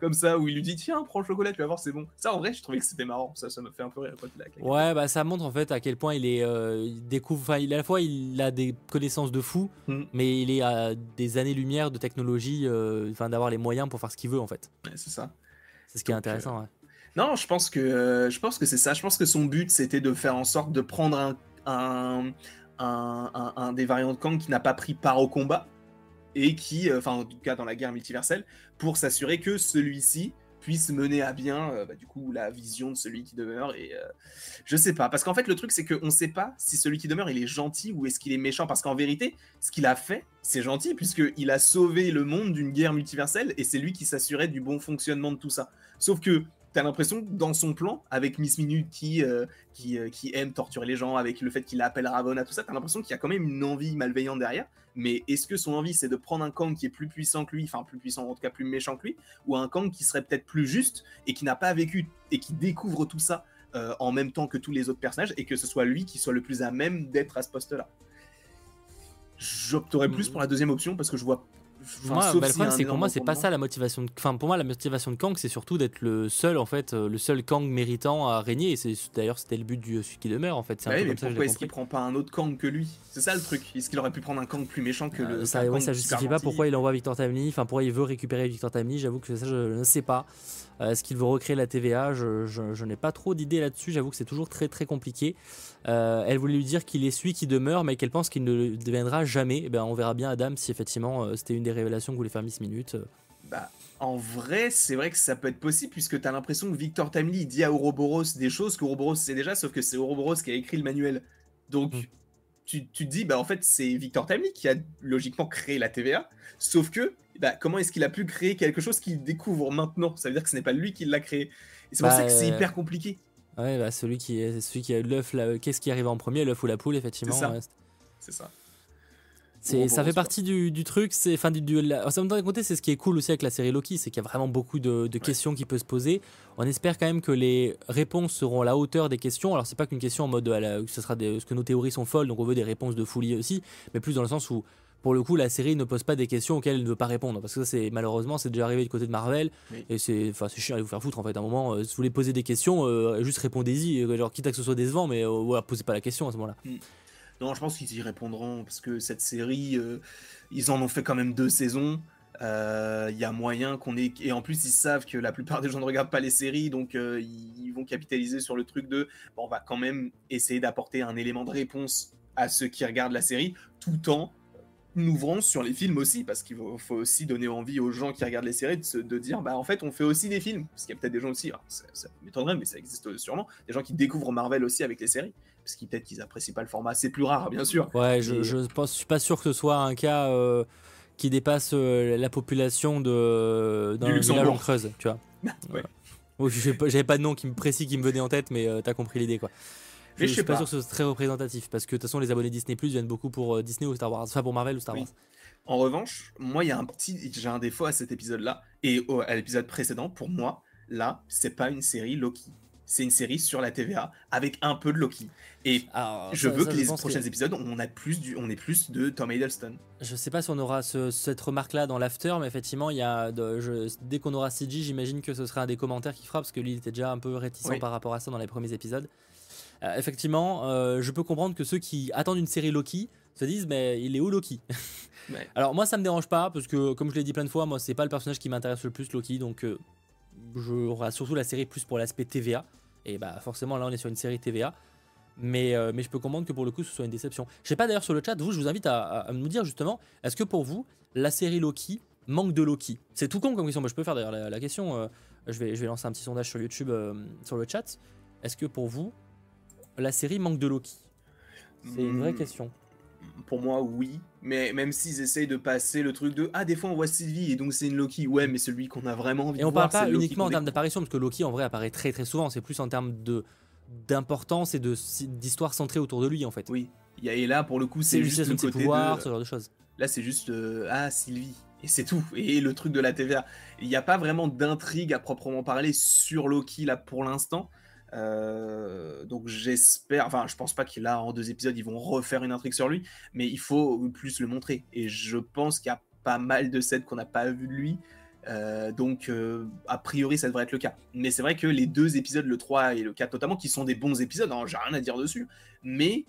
comme ça où il lui dit tiens prends le chocolat tu vas voir c'est bon. Ça en vrai je trouvais que c'était marrant. Ça ça me fait un peu rire ouais bah ça montre en fait à quel point il est euh, il découvre enfin il à la fois il a des connaissances de fou hmm. mais il est à des années lumière de technologie euh, enfin d'avoir les moyens pour faire ce qu'il veut en fait. C'est ça. C'est ce qui est intéressant ouais. non je pense que je pense que c'est ça. Je pense que son but c'était de faire en sorte de prendre un un, un, un des variants de Kang qui n'a pas pris part au combat et qui, euh, enfin en tout cas dans la guerre multiverselle, pour s'assurer que celui-ci puisse mener à bien euh, bah, du coup la vision de celui qui demeure et euh, je sais pas. Parce qu'en fait le truc c'est qu'on sait pas si celui qui demeure il est gentil ou est-ce qu'il est méchant. Parce qu'en vérité ce qu'il a fait c'est gentil puisqu'il a sauvé le monde d'une guerre multiverselle et c'est lui qui s'assurait du bon fonctionnement de tout ça. Sauf que t'as l'impression que dans son plan, avec Miss Minute qui, qui, qui, aime torturer les gens, avec le fait qu'il appelle Ravonna, tout ça, t'as l'impression qu'il y a quand même une envie malveillante derrière. Mais est-ce que son envie c'est de prendre un Kang qui est plus puissant que lui, enfin plus puissant en tout cas plus méchant que lui, ou un Kang qui serait peut-être plus juste et qui n'a pas vécu et qui découvre tout ça euh, en même temps que tous les autres personnages et que ce soit lui qui soit le plus à même d'être à ce poste-là? J'opterais plus pour la deuxième option parce que je vois moi, bah, le problème, c'est pour moi, c'est pas ça la motivation. De... Enfin, pour moi, la motivation de Kang, c'est surtout d'être le seul, en fait, euh, le seul Kang méritant à régner. Et c'est d'ailleurs, c'était le but du celui qui demeure, en fait. Bah mais pourquoi est-ce qu'il prend pas un autre Kang que lui? C'est ça le truc. Est-ce qu'il aurait pu prendre un Kang plus méchant que euh, le Ça, ouais, ça justifie pas pourquoi il envoie Victor Tamni. Enfin, pourquoi il veut récupérer Victor Tamni. J'avoue que ça, je ne sais pas. Euh, est-ce qu'il veut recréer la TVA Je, n'ai pas trop d'idées là-dessus. J'avoue que c'est toujours très très compliqué. Euh, elle voulait lui dire qu'il est celui qui demeure, mais qu'elle pense qu'il ne le deviendra jamais. Eh ben, on verra bien Adam si effectivement euh, c'était une des révélations que voulait faire Miss Minute. Bah, en vrai, c'est vrai que ça peut être possible puisque tu as l'impression que Victor Timely dit à Ouroboros des choses qu'Ouroboros sait déjà, sauf que c'est Ouroboros qui a écrit le manuel. Donc, Mm. tu, tu te dis, bah en fait, c'est Victor Timely qui a logiquement créé la TVA, sauf que, bah, comment est-ce qu'il a pu créer quelque chose qu'il découvre maintenant? Ça veut dire que ce n'est pas lui qui l'a créé. Et c'est pour Bah, ça que c'est euh, hyper compliqué. Ouais, bah, celui qui est celui qui a eu l'œuf, là, qu'est-ce qui arrive en premier, l'œuf ou la poule, effectivement. C'est ça. C'est ça. C'est, ça fait partie du, du truc. C'est, enfin, du, du- la- compter, c'est ce qui est cool aussi avec la série Loki, c'est qu'il y a vraiment beaucoup de, de questions qui peuvent se poser. On espère quand même que les réponses seront à la hauteur des questions. Alors, c'est pas qu'une question en mode, à la- que ce sera des, parce que nos théories sont folles, donc on veut des réponses de folie aussi, mais plus dans le sens où, pour le coup, la série ne pose pas des questions auxquelles elle ne veut pas répondre. Parce que ça, c'est malheureusement, c'est déjà arrivé du côté de Marvel, Oui. et c'est, enfin, c'est chiant à vous faire foutre en fait. À un moment, euh, si vous voulez poser des questions, euh, juste répondez-y, euh, genre quitte à que ce soit décevant, mais euh, voilà, posez pas la question à ce moment-là. Non, je pense qu'ils y répondront parce que cette série, euh, ils en ont fait quand même deux saisons. Euh, Il y a moyen qu'on ait. Et en plus, ils savent que la plupart des gens ne regardent pas les séries, donc euh, ils vont capitaliser sur le truc de. Bon, on va quand même essayer d'apporter un élément de réponse à ceux qui regardent la série, tout en ouvrant sur les films aussi, parce qu'il faut, aussi donner envie aux gens qui regardent les séries de, se- de dire, bah en fait, on fait aussi des films. Parce qu'il y a peut-être des gens aussi, alors, ça, ça m'étonnerait, mais ça existe sûrement, des gens qui découvrent Marvel aussi avec les séries, parce qu'ils peut-être qu'ils apprécient pas le format. C'est plus rare, bien sûr. Ouais, je, je pense, je suis pas sûr que ce soit un cas euh, qui dépasse euh, la population de d'un Du village en Creuse, tu vois. Ouais. Pas- j'avais pas de nom qui me précis qui me venait en tête, mais euh, t'as compris l'idée quoi. Je, je suis pas, pas. sûr que ce soit très représentatif parce que de toute façon les abonnés Disney Plus viennent beaucoup pour euh, Disney ou Star Wars, enfin pour Marvel ou Star Oui. Wars. En revanche, moi, il y a un petit, j'ai un défaut à cet épisode-là et au- à l'épisode précédent. Pour moi, là, c'est pas une série Loki. C'est une série sur la TVA avec un peu de Loki. Et Alors, je ça- veux ça, que les prochains épisodes, on a plus du, on ait plus de Tom Hiddleston. Je sais pas si on aura ce- cette remarque-là dans l'after, mais effectivement, il y a de- je- dès qu'on aura CG, j'imagine que ce sera un des commentaires qui fera, parce que lui, il était déjà un peu réticent Oui. par rapport à ça dans les premiers épisodes. Euh, effectivement, euh, je peux comprendre que ceux qui attendent une série Loki se disent, mais il est où Loki Ouais. Alors moi, ça me dérange pas, parce que comme je l'ai dit plein de fois, moi, c'est pas le personnage qui m'intéresse le plus, Loki, donc euh, je surtout la série plus pour l'aspect TVA. Et bah forcément, là, on est sur une série TVA. Mais, euh, mais je peux comprendre que pour le coup, ce soit une déception. Je sais pas d'ailleurs sur le chat, vous, je vous invite à, à- à nous dire justement, est-ce que pour vous, la série Loki manque de Loki? C'est tout con comme question, mais je peux faire d'ailleurs la, la question. euh, je, vais, je vais lancer un petit sondage sur YouTube, sur le chat. Est-ce que pour vous, la série manque de Loki C'est une vraie Hmm, question. Pour moi, oui. Mais même s'ils essayent de passer le truc de ah des fois on voit Sylvie et donc c'est une Loki. Ouais, mais celui qu'on a vraiment envie Et de on voir, parle pas c'est le Loki uniquement en termes d'apparition, parce que Loki en vrai apparaît très très souvent. C'est plus en termes de d'importance et d'histoire centrée autour de lui en fait. Oui. Et là, pour le coup, C'est juste le côté pouvoirs, de... ce genre de choses. Là, c'est juste euh, ah Sylvie et c'est tout. Et le truc de la TVA. Il n'y a pas vraiment d'intrigue à proprement parler sur Loki là pour l'instant. Euh, donc j'espère, enfin je pense pas qu'il a en deux épisodes ils vont refaire une intrigue sur lui, mais il faut plus le montrer. Et je pense qu'il y a pas mal de scènes qu'on n'a pas vu de lui. Euh, donc euh, a priori ça devrait être le cas. Mais c'est vrai que les deux épisodes, le 3 et le 4 notamment, qui sont des bons épisodes, hein, j'ai rien à dire dessus, mais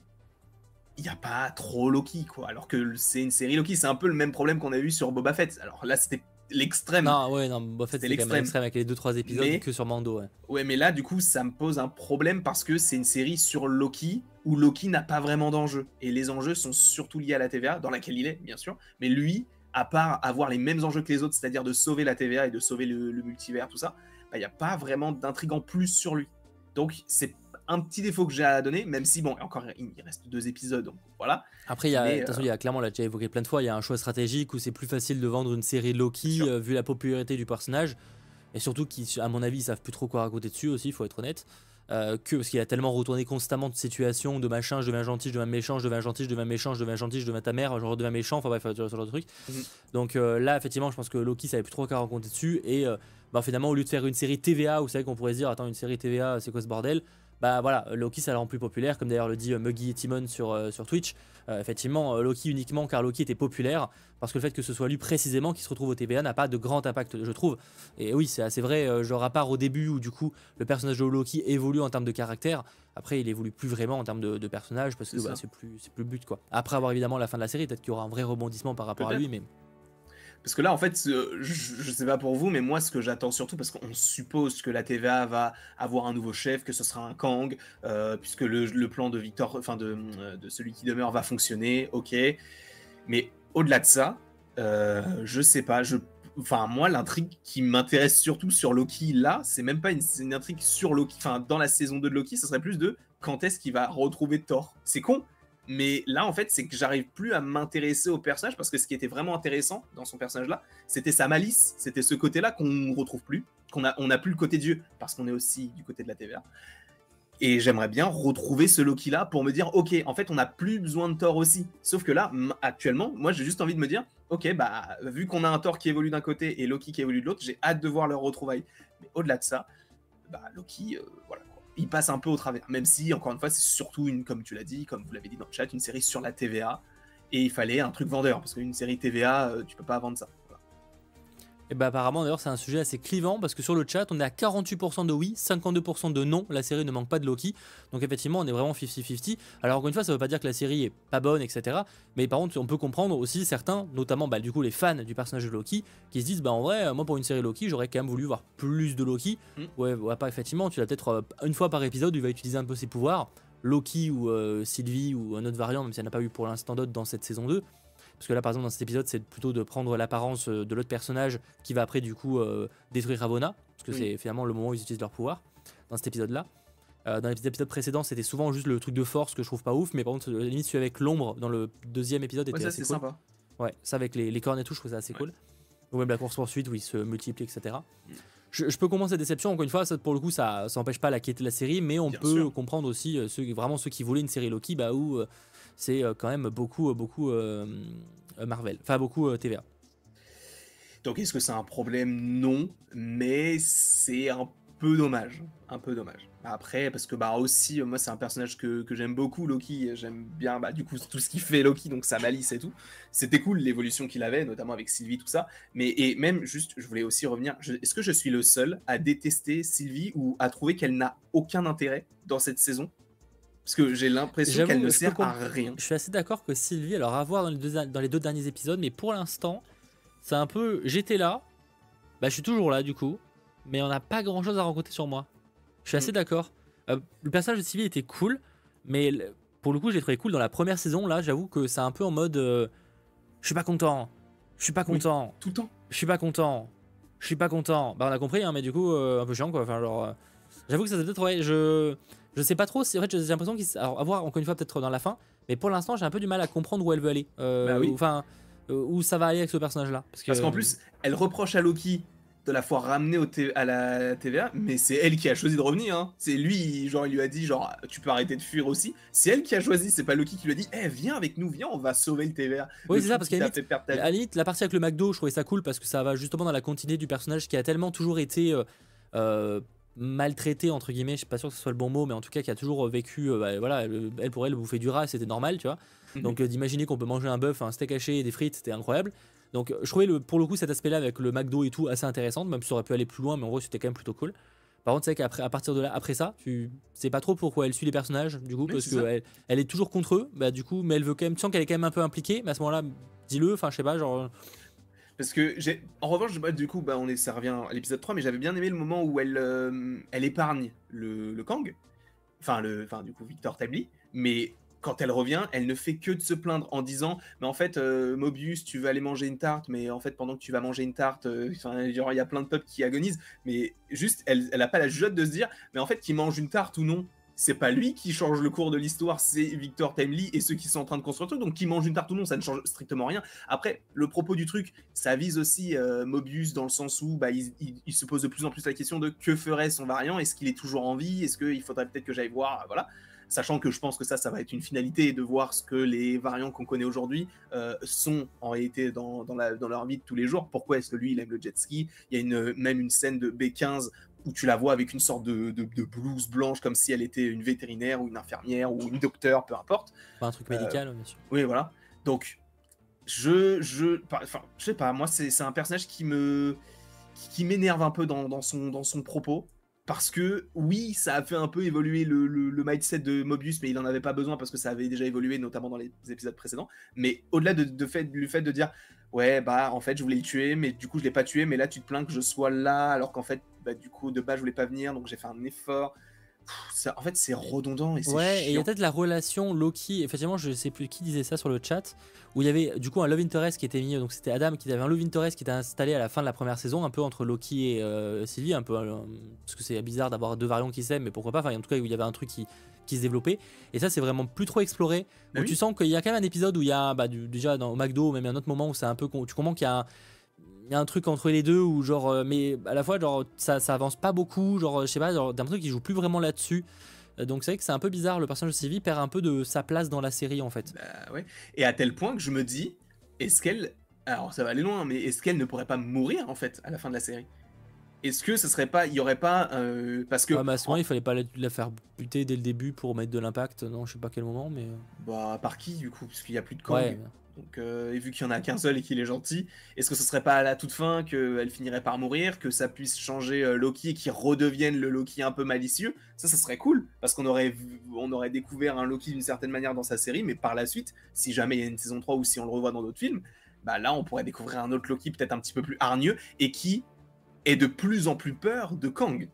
il n'y a pas trop Loki, quoi. Alors que c'est une série Loki, c'est un peu le même problème qu'on a eu sur Boba Fett. Alors là, c'était l'extrême. Non, ouais, non, en fait, C'était c'est l'extrême. extrême avec les 2-3 épisodes Mais- que sur Mando. Ouais. Ouais, mais là, du coup, ça me pose un problème parce que c'est une série sur Loki où Loki n'a pas vraiment d'enjeux. Et les enjeux sont surtout liés à la TVA, dans laquelle il est, bien sûr. Mais lui, à part avoir les mêmes enjeux que les autres, c'est-à-dire de sauver la TVA et de sauver le, le multivers, tout ça, bah, il n'y a pas vraiment d'intrigue en plus sur lui. Donc, c'est un petit défaut que j'ai à donner, même si, bon, encore, il reste deux épisodes, donc voilà. Après, il y a, Mais, de toute façon, il y a clairement, on l'a déjà évoqué plein de fois, il y a un choix stratégique où c'est plus facile de vendre une série Loki euh, vu la popularité du personnage. Et surtout, qui, à mon avis, ils savent plus trop quoi raconter dessus aussi, il faut être honnête. Euh, que parce qu'il a tellement retourné constamment de situations, de machin, je deviens gentil, je deviens méchant, je deviens gentil, je deviens méchant, je deviens gentil, je deviens ta mère, je redeviens méchant, enfin bref, ce genre de truc. Mhm. Donc euh, là, effectivement, je pense que Loki savait plus trop quoi raconter dessus. Et euh, bah, finalement, au lieu de faire une série TVA, où vous savez qu'on pourrait se dire, attends, une série TVA, c'est quoi ce bordel Bah voilà, Loki, ça la rend plus populaire, comme d'ailleurs le dit euh, Muggy et Timon sur, euh, sur Twitch. Euh, effectivement, euh, Loki uniquement car Loki était populaire, parce que le fait que ce soit lui précisément qui se retrouve au TVA n'a pas de grand impact, je trouve. Et oui, c'est assez vrai, euh, genre à part au début où du coup le personnage de Loki évolue en termes de caractère, après il évolue plus vraiment en termes de, de personnage, parce que C'est bah, plus, plus le but quoi. Après avoir évidemment la fin de la série, peut-être qu'il y aura un vrai rebondissement par rapport à lui, mais Parce que là, en fait, je, je sais pas pour vous, mais moi, ce que j'attends surtout, parce qu'on suppose que la TVA va avoir un nouveau chef, que ce sera un Kang, euh, puisque le, plan de Victor, enfin de, euh, de celui qui demeure va fonctionner, ok. Mais au-delà de ça, euh, je sais pas, enfin moi l'intrigue qui m'intéresse surtout sur Loki là, c'est même pas une, une intrigue sur Loki, enfin dans la saison 2 de Loki, ça serait plus de quand est-ce qu'il va retrouver Thor. C'est con, mais là en fait c'est que j'arrive plus à m'intéresser au personnage parce que ce qui était vraiment intéressant dans son personnage là, c'était sa malice, c'était ce côté-là qu'on ne retrouve plus, qu'on a on plus le côté Dieu parce qu'on est aussi du côté de la TVA. Et j'aimerais bien retrouver ce Loki là pour me dire, ok, en fait, on n'a plus besoin de Thor aussi. Sauf que là, actuellement, moi, j'ai juste envie de me dire, ok, bah, vu qu'on a un Thor qui évolue d'un côté et Loki qui évolue de l'autre, j'ai hâte de voir leur retrouvaille. Mais au-delà de ça, bah, Loki, euh, voilà, il passe un peu au travers. Même si, encore une fois, c'est surtout une, comme tu l'as dit, comme vous l'avez dit dans le chat, une série sur la TVA. Et il fallait un truc vendeur, parce qu'une série TVA, euh, tu peux pas vendre ça. Et bah apparemment d'ailleurs c'est un sujet assez clivant parce que sur le chat on est à 48% de oui, 52% de non, la série ne manque pas de Loki. Donc effectivement on est vraiment 50-50. Alors encore une fois ça veut pas dire que la série est pas bonne etc. Mais par contre on peut comprendre aussi certains, notamment bah, du coup les fans du personnage de Loki, qui se disent bah en vrai moi pour une série Loki j'aurais quand même voulu voir plus de Loki. Mm. Ouais, ouais pas effectivement tu l'as peut-être euh, une fois par épisode il va utiliser un peu ses pouvoirs. Loki ou euh, Sylvie ou un autre variant même s'il n'y en a pas eu pour l'instant d'autres dans cette saison 2 parce que là, par exemple, dans cet épisode, c'est plutôt de prendre l'apparence euh, de l'autre personnage qui va après, du coup, euh, détruire Ravonna. Parce que c'est finalement le moment où ils utilisent leur pouvoir dans cet épisode-là. Euh, dans les épisodes précédents, c'était souvent juste le truc de force que je trouve pas ouf, mais par contre, limite, celui avec l'ombre dans le deuxième épisode était assez cool. sympa. Ouais, ça avec les, les cornes et tout, je trouve ça assez cool. Ou même la course poursuite où ils se multiplient, etc. Mm. Je, peux comprendre cette déception. Encore une fois, ça, pour le coup, ça n'empêche pas la quête de la série, mais on peut comprendre aussi ceux, vraiment ceux qui voulaient une série Loki, bah où c'est quand même beaucoup, beaucoup euh, Marvel, enfin beaucoup euh, TVA. Donc est-ce que c'est un problème? Non, mais c'est un peu dommage, un peu dommage. Après, parce que bah aussi, moi c'est un personnage que, que j'aime beaucoup, Loki. J'aime bien bah, du coup tout ce qui fait Loki, donc sa malice et tout. C'était cool l'évolution qu'il avait, notamment avec Sylvie, tout ça. Mais et même juste, je voulais aussi revenir. Est-ce que je suis le seul à détester Sylvie ou à trouver qu'elle n'a aucun intérêt dans cette saison? Parce que j'ai l'impression qu'elle ne sert à rien. Je suis assez d'accord que Sylvie, alors à voir dans les deux, dans les deux derniers épisodes, mais pour l'instant, c'est un peu. J'étais là, bah je suis toujours là du coup, mais on n'a pas grand chose à rencontrer sur moi. Je suis assez mm. d'accord. Euh, le personnage de Sylvie était cool, mais pour le coup, j'ai trouvé cool dans la première saison. Là, j'avoue que c'est un peu en mode. Euh, je suis pas content. Je suis pas content. tout le temps. Je suis pas content. Je suis pas content. Bah, on a compris, hein, mais du coup, euh, un peu chiant quoi. Enfin, genre. J'avoue que ça peut-être. Ouais, je. Je sais pas trop, c'est vrai, j'ai l'impression qu'il. Alors, à voir encore une fois peut-être dans la fin, mais pour l'instant, j'ai un peu du mal à comprendre où elle veut aller. Euh, bah oui. Enfin, euh, où ça va aller avec ce personnage-là. Parce qu'en plus, elle reproche à Loki de la fois ramener au à la TVA, mais c'est elle qui a choisi de revenir. Hein. C'est lui, genre, il lui a dit, genre, tu peux arrêter de fuir aussi. C'est elle qui a choisi, c'est pas Loki qui lui a dit, eh, viens avec nous, viens, on va sauver le TVA. Oui, c'est ça, parce qu'à la limite, la partie avec le McDo, je trouvais ça cool parce que ça va justement dans la continuité du personnage qui a tellement toujours été. Euh, maltraité entre guillemets, je suis pas sûr que ce soit le bon mot, mais en tout cas qui a toujours vécu, euh, bah, voilà, elle pour elle bouffer du rat, c'était normal, tu vois. Mhm. Donc euh, d'imaginer qu'on peut manger un bœuf, un steak haché et des frites, c'était incroyable. Donc je trouvais le, pour le coup cet aspect-là avec le McDo et tout assez intéressant, même si ça aurait pu aller plus loin, mais en gros c'était quand même plutôt cool. Par contre, c'est qu'après, à partir de là, après ça, tu sais pas trop pourquoi elle suit les personnages, du coup, parce qu'elle elle est toujours contre eux, bah du coup, mais elle veut quand même, tu sens qu'elle est quand même un peu impliquée, mais à ce moment-là, dis-le, enfin, je sais pas, genre. Parce que j'ai. En revanche, du coup, bah, on est, ça revient à l'épisode 3, mais j'avais bien aimé le moment où elle, euh, elle épargne le, Kang. Enfin, le, enfin, du coup, Victor Tably. Mais quand elle revient, elle ne fait que de se plaindre en disant Mais en fait, euh, Mobius, tu veux aller manger une tarte, mais en fait, pendant que tu vas manger une tarte, euh, il y a plein de peuples qui agonisent. Mais juste, elle n'a pas la jugeote de se dire Mais en fait, qui mange une tarte ou non, c'est pas lui qui change le cours de l'histoire, c'est Victor Timely et ceux qui sont en train de construire le truc. Donc, qui mange une tarte ou non, ça ne change strictement rien. Après, le propos du truc, ça vise aussi euh, Mobius dans le sens où bah, il, se pose de plus en plus la question de que ferait son variant Est-ce qu'il est toujours en vie Est-ce qu'il faudrait peut-être que j'aille voir Voilà. Sachant que je pense que ça, ça va être une finalité de voir ce que les variants qu'on connaît aujourd'hui euh, sont en réalité dans, dans, leur vie de tous les jours. Pourquoi est-ce que lui, il aime le jet ski? Il y a une, même une scène de B15 où tu la vois avec une sorte de, blouse blanche comme si elle était une vétérinaire ou une infirmière ou une docteur, peu importe. Un truc médical, bien sûr. Oui, voilà. Donc, je, je, enfin, je sais pas, moi, c'est un personnage qui me, qui, m'énerve un peu dans, son, dans son propos. Parce que oui, ça a fait un peu évoluer le, le, mindset de Mobius, mais il n'en avait pas besoin parce que ça avait déjà évolué, notamment dans les épisodes précédents. Mais au-delà de, de fait, du fait de dire ouais, bah en fait, je voulais le tuer, mais du coup, je l'ai pas tué, mais là, tu te plains que je sois là, alors qu'en fait, bah, du coup, de base, je voulais pas venir, donc j'ai fait un effort. En fait, c'est redondant et c'est Ouais, et il y a chiant. peut-être la relation Loki. Effectivement, je sais plus qui disait ça sur le chat, où il y avait du coup un love interest qui était mis. Donc c'était Adam qui avait un love interest qui était installé à la fin de la première saison, un peu entre Loki et euh, Sylvie, un peu euh, parce que c'est bizarre d'avoir deux variants qui s'aiment, mais pourquoi pas. Enfin, en tout cas, où il y avait un truc qui qui se développait. Et ça, c'est vraiment plus trop exploré. Bah où oui. tu sens qu'il y a quand même un épisode où il y a, bah, du- déjà dans au McDo, même un autre moment où c'est un peu, tu comprends qu'il y a un, il y a un truc entre les deux où genre, euh, mais à la fois genre ça, ça avance pas beaucoup, genre je sais pas, genre, d'un truc qui joue plus vraiment là-dessus. Euh, Donc c'est vrai que c'est un peu bizarre, le personnage de Sylvie perd un peu de sa place dans la série en fait. Bah ouais. Et à tel point que je me dis, est-ce qu'elle. Alors ça va aller loin, mais est-ce qu'elle ne pourrait pas mourir en fait à la fin de la série? Est-ce que ce serait pas. Il y aurait pas. euh, parce que. Ouais, mais à ce moment, il fallait pas la, la faire buter dès le début pour mettre de l'impact. Non, je sais pas quel moment, mais. Bah, par qui du coup? Puisqu'il n'y a plus de Kang. Ouais. Donc, euh, et vu qu'il y en a qu'un seul et qu'il est gentil, est-ce que ce serait pas à la toute fin qu'elle finirait par mourir, que ça puisse changer euh, Loki et qu'il redevienne le Loki un peu malicieux? Ça, ça serait cool parce qu'on aurait, vu- on aurait découvert un Loki d'une certaine manière dans sa série, mais par la suite, si jamais il y a une saison 3 ou si on le revoit dans d'autres films, bah là, on pourrait découvrir un autre Loki peut-être un petit peu plus hargneux et qui est de plus en plus peur de Kang.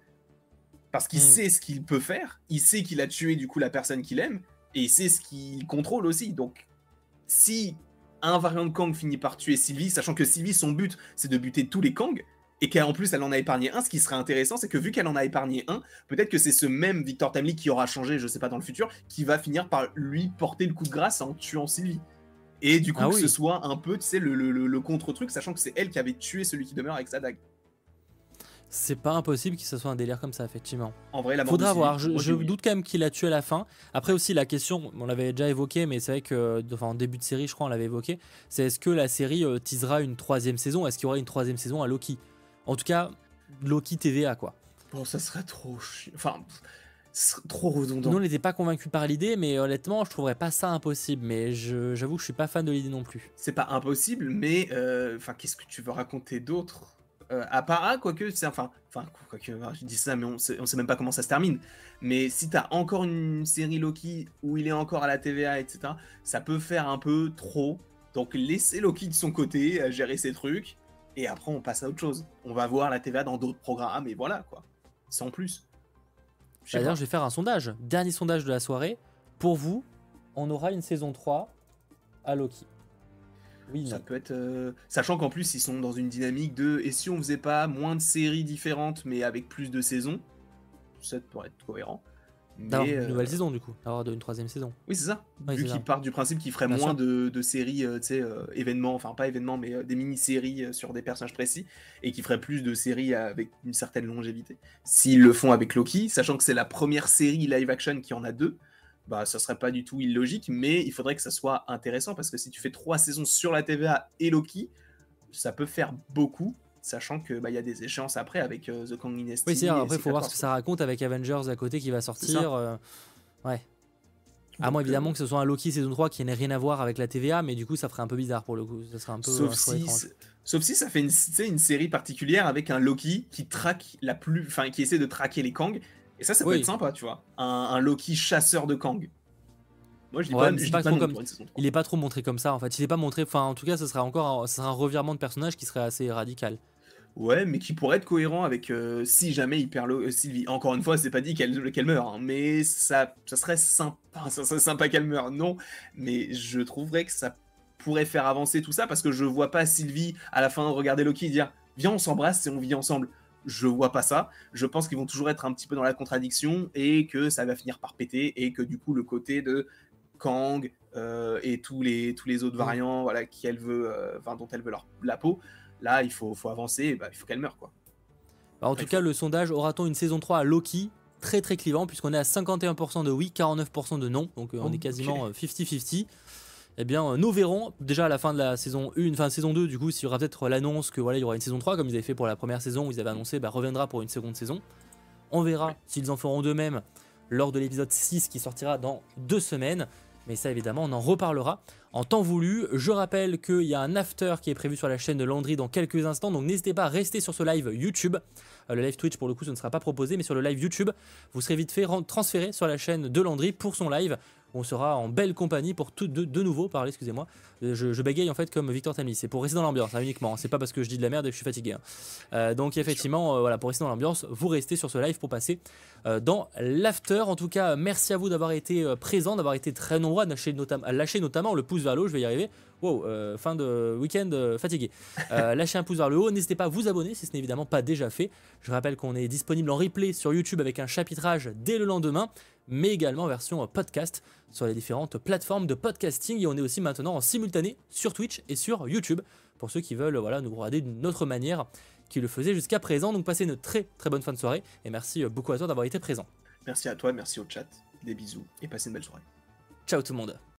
Parce qu'il Mm. sait ce qu'il peut faire, il sait qu'il a tué du coup la personne qu'il aime, et il sait ce qu'il contrôle aussi. Donc, si un variant de Kang finit par tuer Sylvie, sachant que Sylvie, son but, c'est de buter tous les Kang, et qu'en plus elle en a épargné un, ce qui serait intéressant, c'est que vu qu'elle en a épargné un, peut-être que c'est ce même Victor Timely qui aura changé, je sais pas, dans le futur, qui va finir par lui porter le coup de grâce en tuant Sylvie. Et du coup, Ah que oui. ce soit un peu, tu sais, le, le- le- le contre-truc, sachant que c'est elle qui avait tué celui qui demeure avec sa dague. C'est pas impossible que ce soit un délire comme ça, effectivement. En vrai, la mort de Faudra voir. Je, doute quand même qu'il a tué à la fin. Après aussi la question, on l'avait déjà évoqué, mais c'est vrai que enfin, en début de série, je crois, on l'avait évoqué. C'est est-ce que la série euh, teasera une troisième saison? Est-ce qu'il y aura une troisième saison à Loki? En tout cas, Loki TVA quoi. Bon, ça serait trop chiant. Enfin, trop redondant. Nous on n'était pas convaincus par l'idée, mais honnêtement, je trouverais pas ça impossible. Mais je- j'avoue que je suis pas fan de l'idée non plus. c'est pas impossible, mais euh, enfin, qu'est-ce que tu veux raconter d'autre? Euh, À part quoique, c'est enfin, enfin, quoique, ah, je dis ça, mais on sait, on sait même pas comment ça se termine. Mais si t'as encore une série Loki où il est encore à la TVA, etc., ça peut faire un peu trop. Donc laissez Loki de son côté à gérer ses trucs, et après on passe à autre chose. On va voir la TVA dans d'autres programmes, et voilà quoi, sans plus. D'ailleurs, je vais faire un sondage. Dernier sondage de la soirée. Pour vous, on aura une saison 3 à Loki. Oui, Ça peut être. euh, Sachant qu'en plus, ils sont dans une dynamique de. Et si on faisait pas moins de séries différentes, mais avec plus de saisons Ça pourrait être cohérent. D'avoir une euh, nouvelle saison du coup. D'avoir une troisième saison. Oui, c'est ça. Oui, Vu qu'ils partent du principe qu'ils feraient Bien moins de, de séries, euh, tu sais, euh, événements, enfin pas événements, mais euh, des mini-séries euh, sur des personnages précis, et qu'ils feraient plus de séries avec une certaine longévité. S'ils le font avec Loki, sachant que c'est la première série live-action qui en a deux, bah ça serait pas du tout illogique, mais il faudrait que ça soit intéressant, parce que si tu fais trois saisons sur la TVA et Loki, ça peut faire beaucoup, sachant que bah, y a des échéances après avec euh, The Kang Dynasty. Oui, c'est. Après, il faut voir ce que ça raconte avec Avengers à côté qui va sortir. euh, Ouais. À moins euh, évidemment que ce soit un Loki saison 3 qui n'ait rien à voir avec la TVA, mais du coup ça ferait un peu bizarre pour le coup. Ça serait un peu. Sauf si, sauf si ça fait une, une série particulière avec un Loki qui traque la plus, enfin qui essaie de traquer les Kang. Et ça, ça peut Oui. être sympa, tu vois. Un, un Loki chasseur de Kang. Moi, je dis Ouais, pas, mais je dis pas pas trop non comme- pour une saison 3. Il est pas trop montré comme ça en fait. Il est pas montré. Enfin, en tout cas, ce serait encore un, un revirement de personnage qui serait assez radical. Ouais, mais qui pourrait être cohérent avec euh, si jamais il perd euh, Sylvie. Encore une fois, c'est pas dit qu'elle meurt, hein, mais ça, ça serait sympa. Ça serait sympa qu'elle meure, non. Mais je trouverais que ça pourrait faire avancer tout ça parce que je vois pas Sylvie à la fin regarder Loki et dire Viens, on s'embrasse et on vit ensemble. Je vois pas ça. Je pense qu'ils vont toujours être un petit peu dans la contradiction et que ça va finir par péter et que du coup, le côté de Kang euh, et tous les, tous les autres variants voilà, qui elle veut, euh, enfin, dont elle veut leur, la peau, là, il faut, faut avancer, et bah, il faut qu'elle meure. Quoi. Bah, en Après, tout cas, le sondage aura-t-on une saison 3 à Loki? Très très clivant, puisqu'on est à 51% de oui, 49% de non. Donc euh, on Oh, est quasiment ok. euh, 50-50. Eh bien, euh, nous verrons déjà à la fin de la saison 1, enfin saison 2, du coup, s'il y aura peut-être l'annonce que voilà, il y aura une saison 3, comme ils avaient fait pour la première saison, où ils avaient annoncé bah, reviendra pour une seconde saison. On verra s'ils en feront de même lors de l'épisode 6 qui sortira dans deux semaines. Mais ça, évidemment, on en reparlera en temps voulu. Je rappelle qu'il y a un after qui est prévu sur la chaîne de Landry dans quelques instants. Donc n'hésitez pas à rester sur ce live YouTube. Euh, le live Twitch, pour le coup, ce ne sera pas proposé. Mais sur le live YouTube, vous serez vite fait transféré sur la chaîne de Landry pour son live On sera en belle compagnie pour tout de, de nouveau parler, excusez-moi. Euh, Je, je bégaye en fait comme Victor Tammy. C'est pour rester dans l'ambiance hein, uniquement. C'est pas parce que je dis de la merde et que je suis fatigué. hein. Euh, donc effectivement, euh, voilà, pour rester dans l'ambiance, vous restez sur ce live pour passer euh, dans l'after. En tout cas, merci à vous d'avoir été présents, d'avoir été très nombreux à lâcher, notam- à lâcher notamment le pouce vers le haut. Je vais y arriver. Wow, euh, fin de week-end euh, fatigué. Euh, lâchez un pouce vers le haut. N'hésitez pas à vous abonner si ce n'est évidemment pas déjà fait. Je rappelle qu'on est disponible en replay sur YouTube avec un chapitrage dès le lendemain, mais également en version podcast sur les différentes plateformes de podcasting. Et on est aussi maintenant en simultané sur Twitch et sur YouTube pour ceux qui veulent voilà, nous regarder d'une autre manière qu'ils le faisaient jusqu'à présent. Donc passez une très très bonne fin de soirée et merci beaucoup à toi d'avoir été présent. Merci à toi, merci au chat, des bisous et passez une belle soirée. Ciao tout le monde